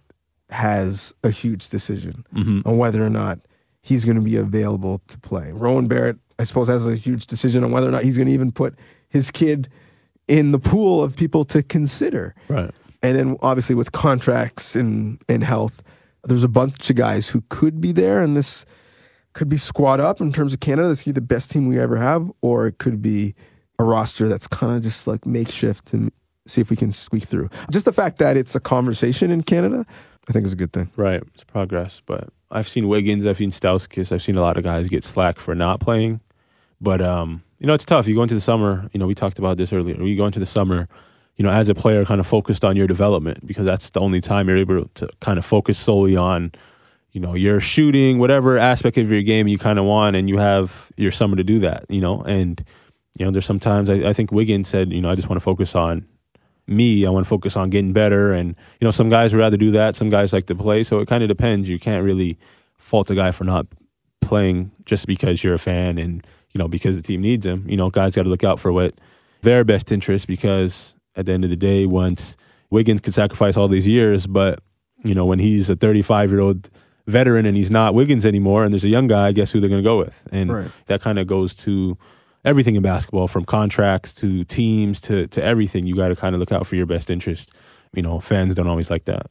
has a huge decision hmm on whether or not he's going to be available to play. Rowan Barrett, I suppose, has a huge decision on whether or not he's going to even put his kid in the pool of people to consider. Right. And then obviously with contracts and, and health, there's a bunch of guys who could be there and this could be squad up in terms of Canada. This could be the best team we ever have, or it could be a roster that's kind of just like makeshift and see if we can squeak through. Just the fact that it's a conversation in Canada, I think it's a good thing. Right. It's progress. But I've seen Wiggins, I've seen Stauskas, I've seen a lot of guys get slack for not playing. But um, you know, it's tough. You go into the summer, you know, we talked about this earlier. You go into the summer, you know, as a player kind of focused on your development because that's the only time you're able to kind of focus solely on, you know, your shooting, whatever aspect of your game you kind of want, and you have your summer to do that, you know. And, you know, there's sometimes I, I think Wiggins said, you know, I just want to focus on me. I want to focus on getting better. And, you know, some guys would rather do that. Some guys like to play. So it kind of depends. You can't really fault a guy for not playing just because you're a fan and, you know, because the team needs him. You know, guys got to look out for what their best interest because at the end of the day, once Wiggins could sacrifice all these years, but, you know, when he's a 35 year old veteran and he's not Wiggins anymore and there's a young guy, guess who they're going to go with? And Right. that kind of goes to everything in basketball from contracts to teams to, to everything. You got to kind of look out for your best interest. You know, fans don't always like that.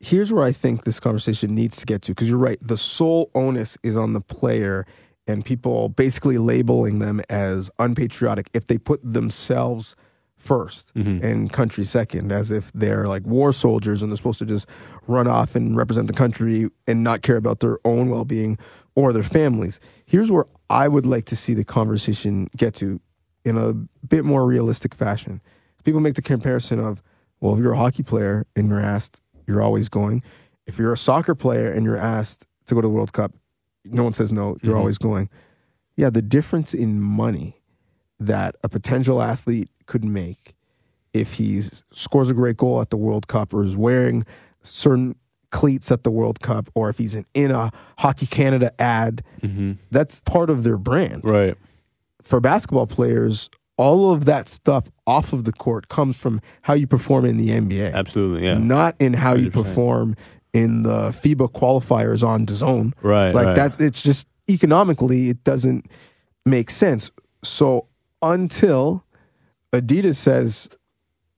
Here's where I think this conversation needs to get to because you're right. The sole onus is on the player and people basically labeling them as unpatriotic if they put themselves 1st Mhm. and country second, as if they're like war soldiers and they're supposed to just run off and represent the country and not care about their own well being or their families. Here's where I would like to see the conversation get to in a bit more realistic fashion. People make the comparison of, well, if you're a hockey player and you're asked, you're always going. If you're a soccer player and you're asked to go to the World Cup, no one says no, you're Mhm. always going. Yeah, the difference in money that a potential athlete could make if he scores a great goal at the World Cup or is wearing certain cleats at the World Cup or if he's in, in a Hockey Canada ad, Mm-hmm. that's part of their brand. Right. For basketball players, all of that stuff off of the court comes from how you perform in the NBA, Absolutely. Yeah. not in how you 100%. perform in the FIBA qualifiers on DAZN. Right. Like right. that, it's just economically, it doesn't make sense. So until Adidas says,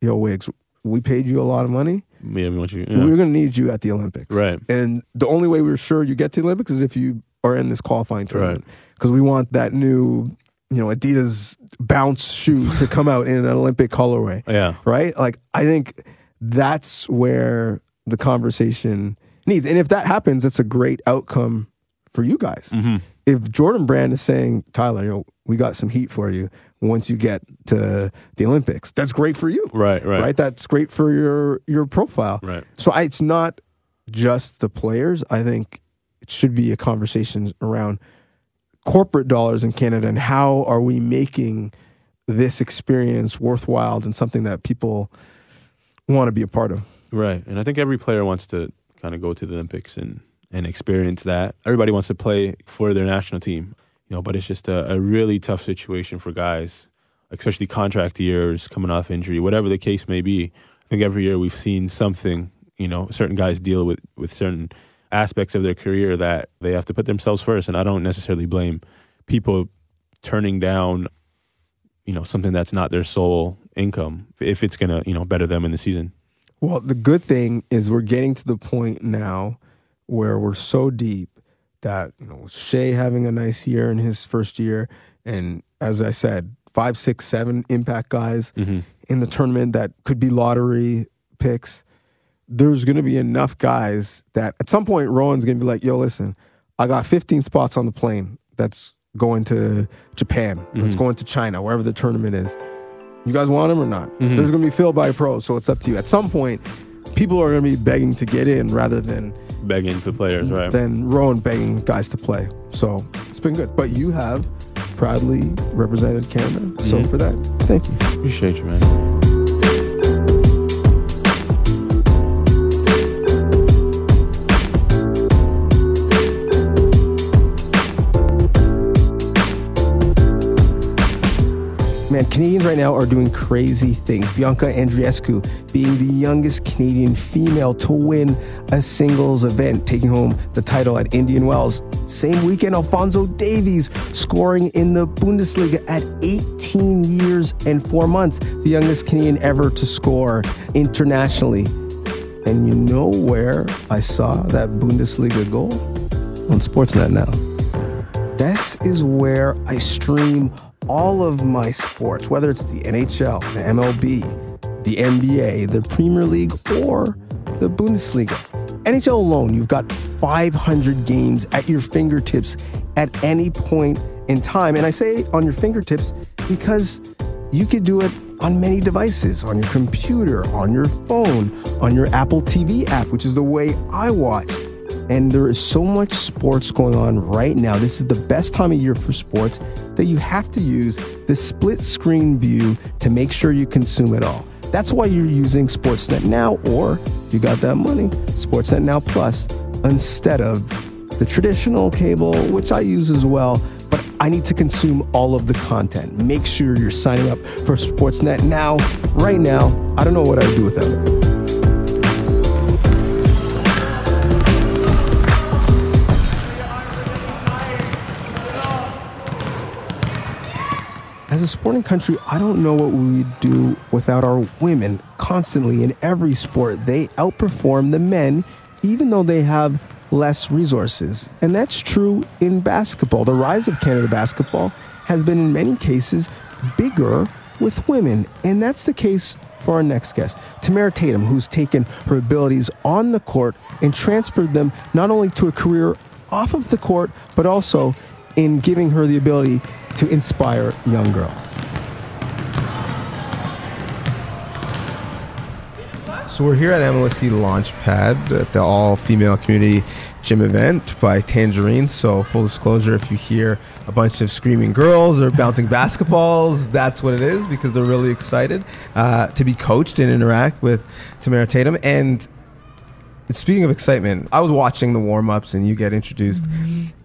"Yo, Wiggs, we paid you a lot of money. Yeah, we want you. We're going to need you at the Olympics." Right. And the only way we're sure you get to the Olympics is if you are in this qualifying tournament, because we want that new, you know, Adidas bounce shoe to come out in an Olympic colorway Yeah. right? Like I think that's where the conversation needs. And if that happens, that's a great outcome for you guys. Mm-hmm. If Jordan Brand is saying, Tyler, you know, we got some heat for you once you get to the Olympics, that's great for you. Right. Right. Right? That's great for your your profile. Right. So I, it's not just the players. I think it should be a conversation around corporate dollars in Canada and how are we making this experience worthwhile and something that people want to be a part of. Right. And I think every player wants to kind of go to the Olympics and, and experience that. Everybody wants to play for their national team, you know, but it's just a, a really tough situation for guys, especially contract years coming off injury, whatever the case may be. I think every year we've seen something, you know, certain guys deal with, with certain aspects of their career that they have to put themselves first. And I don't necessarily blame people turning down, you know, something that's not their sole income if it's going to, you know, better them in the season. Well, the good thing is we're getting to the point now where we're so deep that you know Shea having a nice year in his first year, and as I said, five, six, seven impact guys Mm-hmm. in the tournament that could be lottery picks. There's going to be enough guys that at some point Rowan's going to be like, "Yo, listen, I got 15 spots on the plane that's going to Japan, that's Mhm. going to China, wherever the tournament is. You guys want them or not? Mhm. There's going to be filled by pros, so it's up to you. At some point, people are going to be begging to get in rather than Begging for players, right? than Rowan begging guys to play. So it's been good. But you have proudly represented Canada. So Mhm. for that, thank you. Appreciate you, man. Man, Canadians right now are doing crazy things. Bianca Andreescu being the youngest Canadian female to win a singles event, taking home the title at Indian Wells. Same weekend, Alfonso Davies scoring in the Bundesliga at 18 years and four months, the youngest Canadian ever to score internationally. And you know where I saw that Bundesliga goal? On Sportsnet now. This is where I stream all of my sports, whether it's the NHL, the MLB, the NBA, the Premier League, or the Bundesliga. NHL alone, you've got 500 games at your fingertips at any point in time. And I say on your fingertips because you could do it on many devices on your computer, on your phone, on your Apple TV app, which is the way I watch. And there is so much sports going on right now. This is the best time of year for sports that you have to use the split screen view to make sure you consume it all. That's why you're using Sportsnet Now, or you got that money, Sportsnet Now Plus, instead of the traditional cable, which I use as well. But I need to consume all of the content. Make sure you're signing up for Sportsnet Now, right now. I don't know what I'd do without it. A sporting country, I don't know what we would do without our women constantly in every sport. They outperform the men, even though they have less resources. And that's true in basketball. The rise of Canada basketball has been, in many cases, bigger with women. And that's the case for our next guest, Tamara Tatham, who's taken her abilities on the court and transferred them not only to a career off of the court, but also in giving her the ability to inspire young girls. So we're here at MLSE Launchpad at the all-female community gym event by Tangerine. So full disclosure, if you hear a bunch of screaming girls or bouncing basketballs, that's what it is because they're really excited uh, to be coached and interact with Tamara Tatham. And speaking of excitement, I was watching the warm-ups and you get introduced,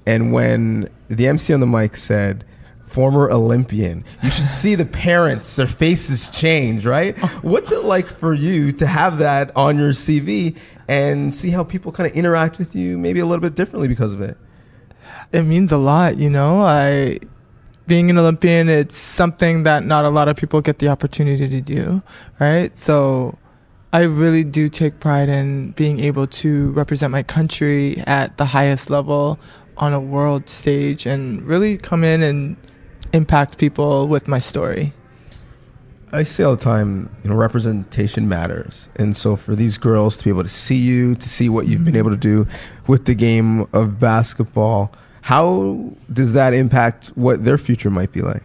and when the MC on the mic said former Olympian. You should see the parents, their faces change, right? What's it like for you to have that on your CV and see how people kind of interact with you maybe a little bit differently because of it? It means a lot, you know. I being an Olympian, it's something that not a lot of people get the opportunity to do, right? So I really do take pride in being able to represent my country at the highest level on a world stage and really come in and impact people with my story. I say all the time, you know, representation matters. And so for these girls to be able to see you, to see what you've been mm-hmm. able to do with the game of basketball, how does that impact what their future might be like?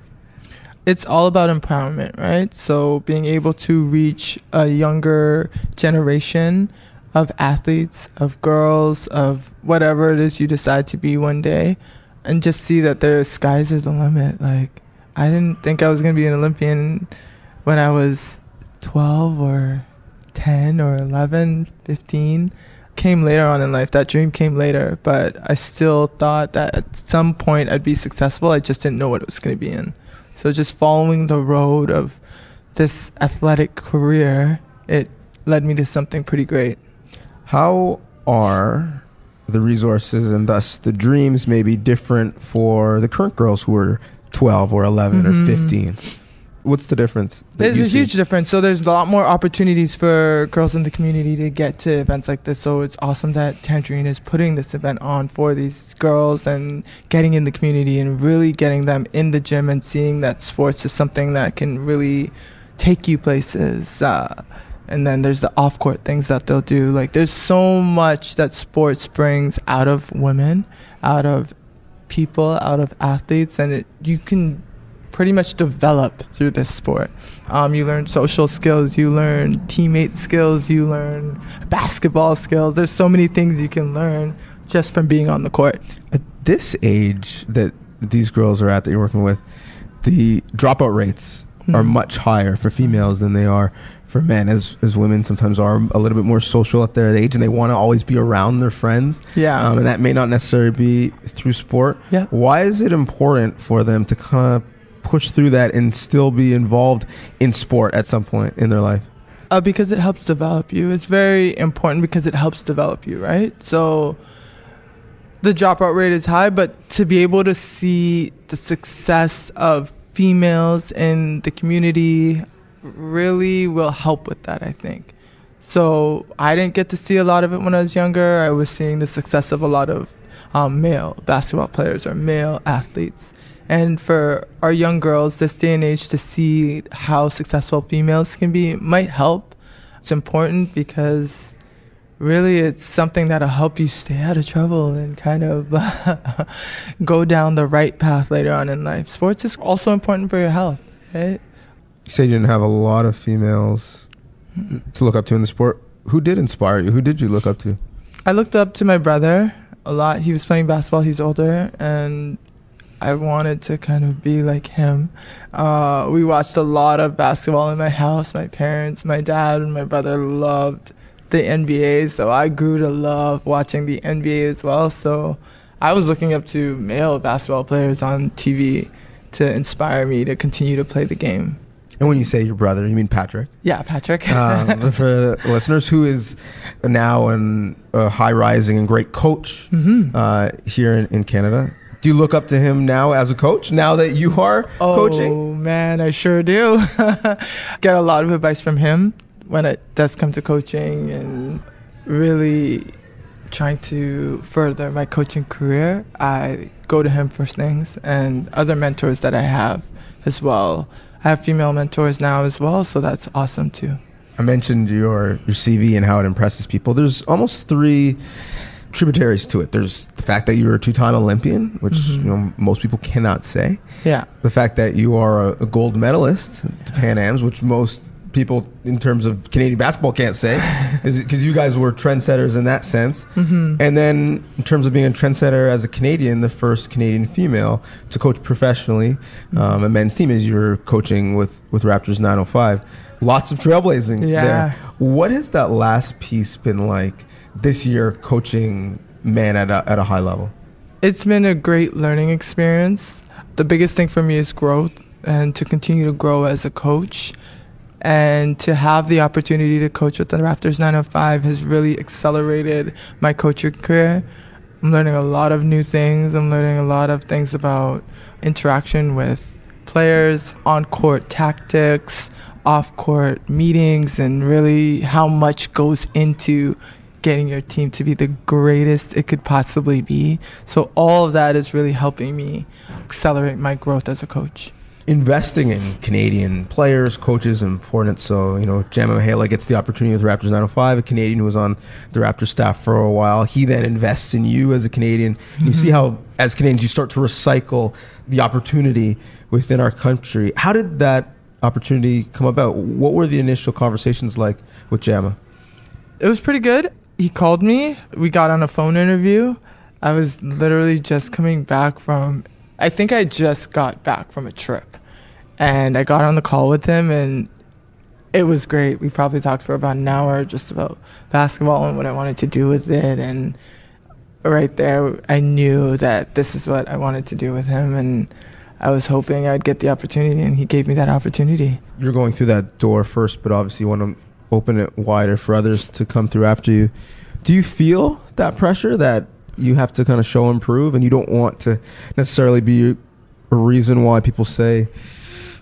It's all about empowerment, right? So being able to reach a younger generation of athletes, of girls, of whatever it is you decide to be one day, and just see that the skies is the limit. Like, I didn't think I was going to be an Olympian when I was 12 or 10 or 11, 15. Came later on in life. That dream came later, but I still thought that at some point I'd be successful. I just didn't know what it was going to be in. So just following the road of this athletic career, it led me to something pretty great. How are the resources and thus the dreams maybe different for the current girls who are 12 or 11 Mhm. or 15? What's the difference? There's a see? huge difference. So there's a lot more opportunities for girls in the community to get to events like this. So it's awesome that Tangerine is putting this event on for these girls and getting in the community and really getting them in the gym and seeing that sports is something that can really take you places. Uh, and then there's the off court things that they'll do. Like there's so much that sports brings out of women, out of people, out of athletes, and it, you can pretty much develop through this sport. Um, you learn social skills, you learn teammate skills, you learn basketball skills. There's so many things you can learn just from being on the court. At this age that these girls are at that you're working with, the dropout rates are Mhm. much higher for females than they are for men. As as women sometimes are a little bit more social at their age, and they want to always be around their friends. Yeah. um, and that may not necessarily be through sport. Yeah. Why is it important for them to kind of push through that and still be involved in sport at some point in their life? Uh, because it helps develop you. It's very important because it helps develop you, right? So the dropout rate is high, but to be able to see the success of females in the community really will help with that, I think. So I didn't get to see a lot of it when I was younger. I was seeing the success of a lot of um, male basketball players or male athletes. And for our young girls, this day and age, to see how successful females can be might help. It's important because really it's something that'll help you stay out of trouble and kind of go down the right path later on in life. Sports is also important for your health, right? You said you didn't have a lot of females to look up to in the sport. Who did inspire you? Who did you look up to? I looked up to my brother a lot. He was playing basketball. He's older, and I wanted to kind of be like him. Uh, we watched a lot of basketball in my house. My parents, my dad, and my brother loved the NBA, so I grew to love watching the NBA as well. So I was looking up to male basketball players on TV to inspire me to continue to play the game. And when you say your brother, you mean Patrick. Yeah, Patrick. um, for listeners, who is now an, a high rising and great coach hmm uh, here in, in Canada. Do you look up to him now as a coach? Now that you are Oh coaching, Oh man, I sure do. Get a lot of advice from him when it does come to coaching and really trying to further my coaching career. I go to him for things and other mentors that I have as well. I have female mentors now as well, so that's awesome too. I mentioned your your CV and how it impresses people. There's almost three tributaries to it. There's the fact that you're a two-time Olympian, which Mhm. you know most people cannot say. Yeah. The fact that you are a, a gold medalist the Pan Am's, which most people in terms of Canadian basketball can't say, because you guys were trendsetters in that sense. hmm And then, in terms of being a trendsetter as a Canadian, the first Canadian female to coach professionally, um, a men's team, as you were coaching with, with Raptors 905. Lots of trailblazing Yeah. there. What has that last piece been like this year coaching men at a, at a high level? It's been a great learning experience. The biggest thing for me is growth and to continue to grow as a coach. And to have the opportunity to coach with the Raptors 905 has really accelerated my coaching career. I'm learning a lot of new things. I'm learning a lot of things about interaction with players, on court tactics, off court meetings, and really how much goes into getting your team to be the greatest it could possibly be. So all of that is really helping me accelerate my growth as a coach. Investing in Canadian players, coaches, is important. So, you know, Jama Mahlalela gets the opportunity with Raptors 905, a Canadian who was on the Raptors staff for a while. He then invests in you as a Canadian. And you mm-hmm. see how, as Canadians, you start to recycle the opportunity within our country. How did that opportunity come about? What were the initial conversations like with Jama? It was pretty good. He called me. We got on a phone interview. I was literally just coming back from I think I just got back from a trip. And I got on the call with him and it was great. We probably talked for about an hour just about basketball and what I wanted to do with it and right there I knew that this is what I wanted to do with him and I was hoping I'd get the opportunity and he gave me that opportunity. You're going through that door first, but obviously you want to open it wider for others to come through after you. Do you feel that pressure that you have to kind of show and prove, and you don't want to necessarily be a reason why people say,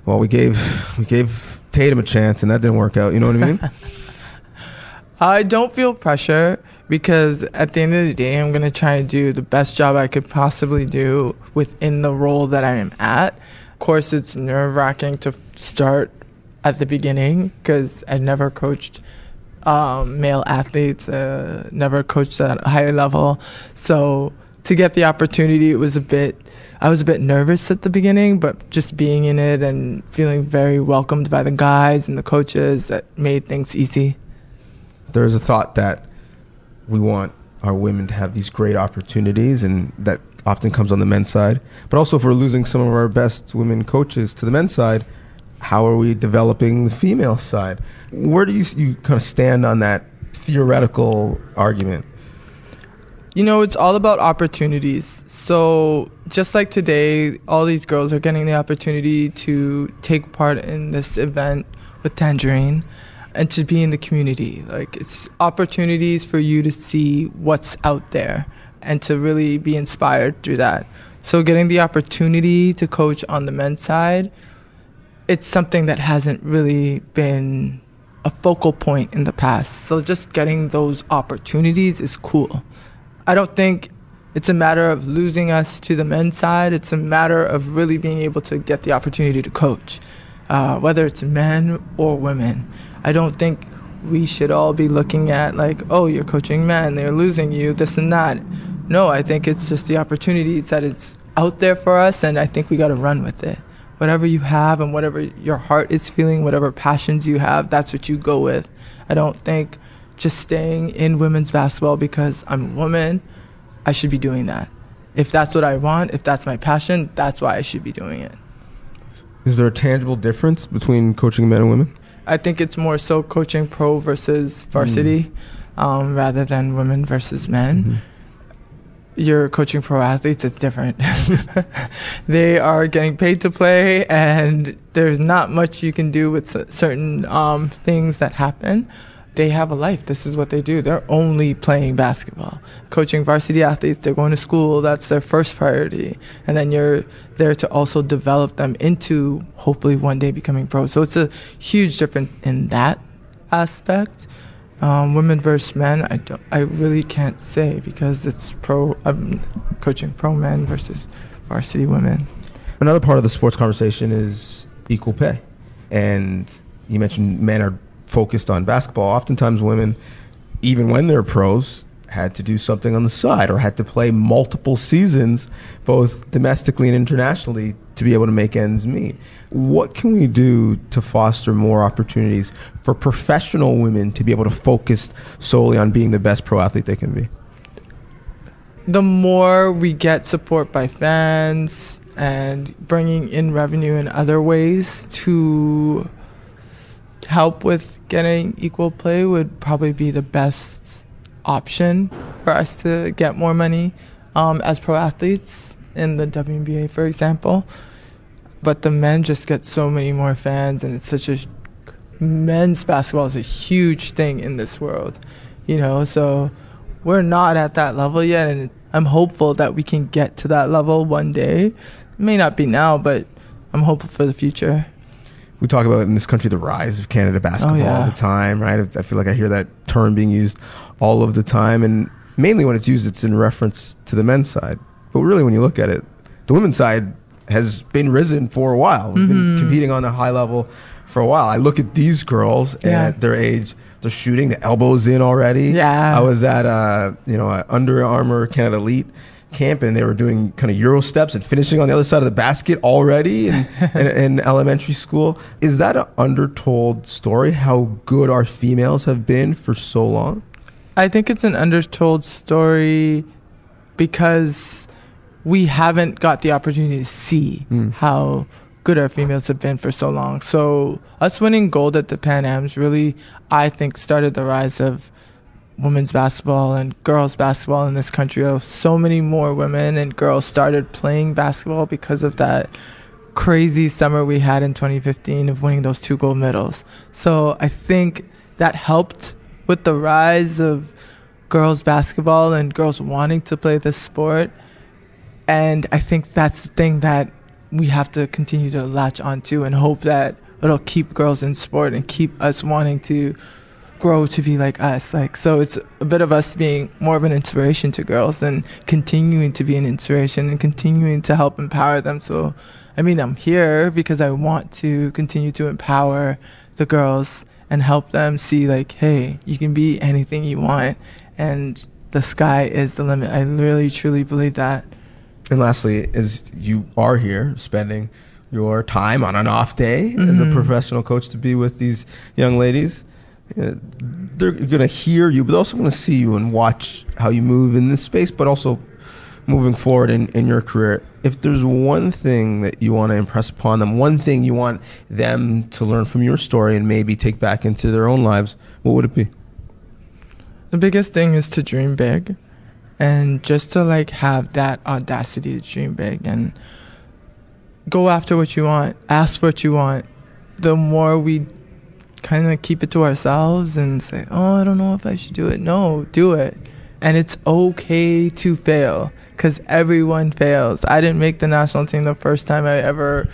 "Well, we gave we gave Tatham a chance and that didn't work out." You know what I mean? I don't feel pressure because at the end of the day, I'm going to try and do the best job I could possibly do within the role that I am at. Of course, it's nerve wracking to start at the beginning because I've never coached um, male athletes, uh, never coached at a higher level. So to get the opportunity, it was a bit. I was a bit nervous at the beginning, but just being in it and feeling very welcomed by the guys and the coaches that made things easy. There's a thought that we want our women to have these great opportunities, and that often comes on the men's side. But also, if we're losing some of our best women coaches to the men's side, how are we developing the female side? Where do you, you kind of stand on that theoretical argument? You know, it's all about opportunities. So, just like today, all these girls are getting the opportunity to take part in this event with Tangerine and to be in the community. Like, it's opportunities for you to see what's out there and to really be inspired through that. So, getting the opportunity to coach on the men's side, it's something that hasn't really been a focal point in the past. So, just getting those opportunities is cool. I don't think it's a matter of losing us to the men's side. It's a matter of really being able to get the opportunity to coach, uh, whether it's men or women. I don't think we should all be looking at like, oh, you're coaching men, they're losing you, this and that. No, I think it's just the opportunities that it's out there for us, and I think we got to run with it. Whatever you have and whatever your heart is feeling, whatever passions you have, that's what you go with. I don't think just staying in women's basketball because I'm a woman, I should be doing that. If that's what I want, if that's my passion, that's why I should be doing it. Is there a tangible difference between coaching men and women? I think it's more so coaching pro versus varsity mm. um, rather than women versus men. Mm-hmm. You're coaching pro athletes, it's different. they are getting paid to play, and there's not much you can do with certain um, things that happen they have a life. This is what they do. They're only playing basketball. Coaching varsity athletes, they're going to school. That's their first priority. And then you're there to also develop them into hopefully one day becoming pro. So it's a huge difference in that aspect. Um, women versus men, I don't, I really can't say because it's pro. I'm coaching pro men versus varsity women. Another part of the sports conversation is equal pay, and you mentioned men are focused on basketball, oftentimes women, even when they're pros, had to do something on the side or had to play multiple seasons, both domestically and internationally, to be able to make ends meet. What can we do to foster more opportunities for professional women to be able to focus solely on being the best pro athlete they can be? The more we get support by fans and bringing in revenue in other ways to help with getting equal play would probably be the best option for us to get more money um, as pro athletes in the WNBA, for example. But the men just get so many more fans, and it's such a men's basketball is a huge thing in this world, you know. So we're not at that level yet, and I'm hopeful that we can get to that level one day. It may not be now, but I'm hopeful for the future we talk about in this country the rise of Canada basketball oh, yeah. all the time, right? I feel like I hear that term being used all of the time, and mainly when it's used, it's in reference to the men's side. But really, when you look at it, the women's side has been risen for a while. We've mm-hmm. been competing on a high level for a while. I look at these girls yeah. at their age, they're shooting the elbows in already. Yeah. I was at uh, you know, Under Armour Canada Elite camp and they were doing kind of euro steps and finishing on the other side of the basket already in, in, in, elementary school is that an undertold story how good our females have been for so long i think it's an undertold story because we haven't got the opportunity to see mm. how good our females have been for so long so us winning gold at the pan ams really i think started the rise of women's basketball and girls basketball in this country. So many more women and girls started playing basketball because of that crazy summer we had in 2015 of winning those two gold medals. So I think that helped with the rise of girls basketball and girls wanting to play this sport. And I think that's the thing that we have to continue to latch onto and hope that it'll keep girls in sport and keep us wanting to grow to be like us. Like so it's a bit of us being more of an inspiration to girls and continuing to be an inspiration and continuing to help empower them. So I mean I'm here because I want to continue to empower the girls and help them see like, hey, you can be anything you want and the sky is the limit. I really truly believe that. And lastly, is you are here spending your time on an off day as a Mhm. professional coach to be with these young ladies. Uh, they're going to hear you, but also going to see you and watch how you move in this space, but also moving forward in, in your career. If there's one thing that you want to impress upon them, one thing you want them to learn from your story and maybe take back into their own lives, what would it be? The biggest thing is to dream big and just to like have that audacity to dream big and go after what you want, ask for what you want. The more we kind of keep it to ourselves and say, "Oh, I don't know if I should do it." No, do it. And it's okay to fail cuz everyone fails. I didn't make the national team the first time I ever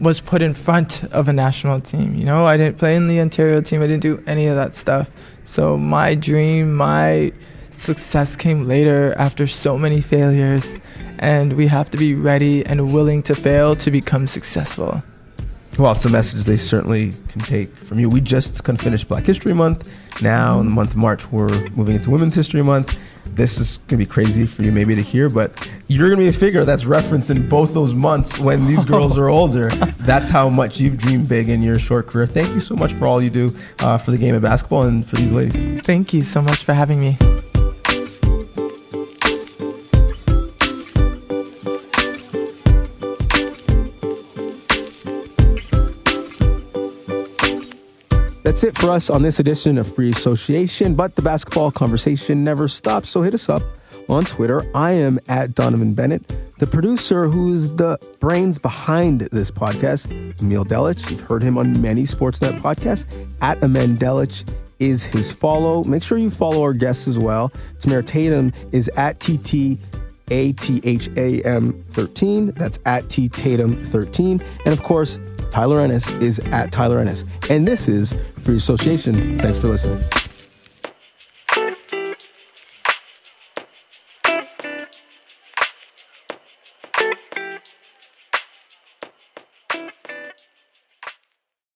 was put in front of a national team. You know, I didn't play in the Ontario team. I didn't do any of that stuff. So my dream, my success came later after so many failures, and we have to be ready and willing to fail to become successful. Well, it's a message they certainly can take from you. We just kind of finished Black History Month. Now, in the month of March, we're moving into Women's History Month. This is going to be crazy for you maybe to hear, but you're going to be a figure that's referenced in both those months when these girls are older. That's how much you've dreamed big in your short career. Thank you so much for all you do uh, for the game of basketball and for these ladies. Thank you so much for having me. That's it for us on this edition of Free Association, but the basketball conversation never stops. So hit us up on Twitter. I am at Donnovan Bennett. The producer, who's the brains behind this podcast, Emil Delich. You've heard him on many Sportsnet podcasts. At Amen Delich is his follow. Make sure you follow our guests as well. Tamara Tatham is at TT. A T H A M 13. That's at T Tatham 13. And of course, Tyler Ennis is at Tyler Ennis. And this is Free Association. Thanks for listening.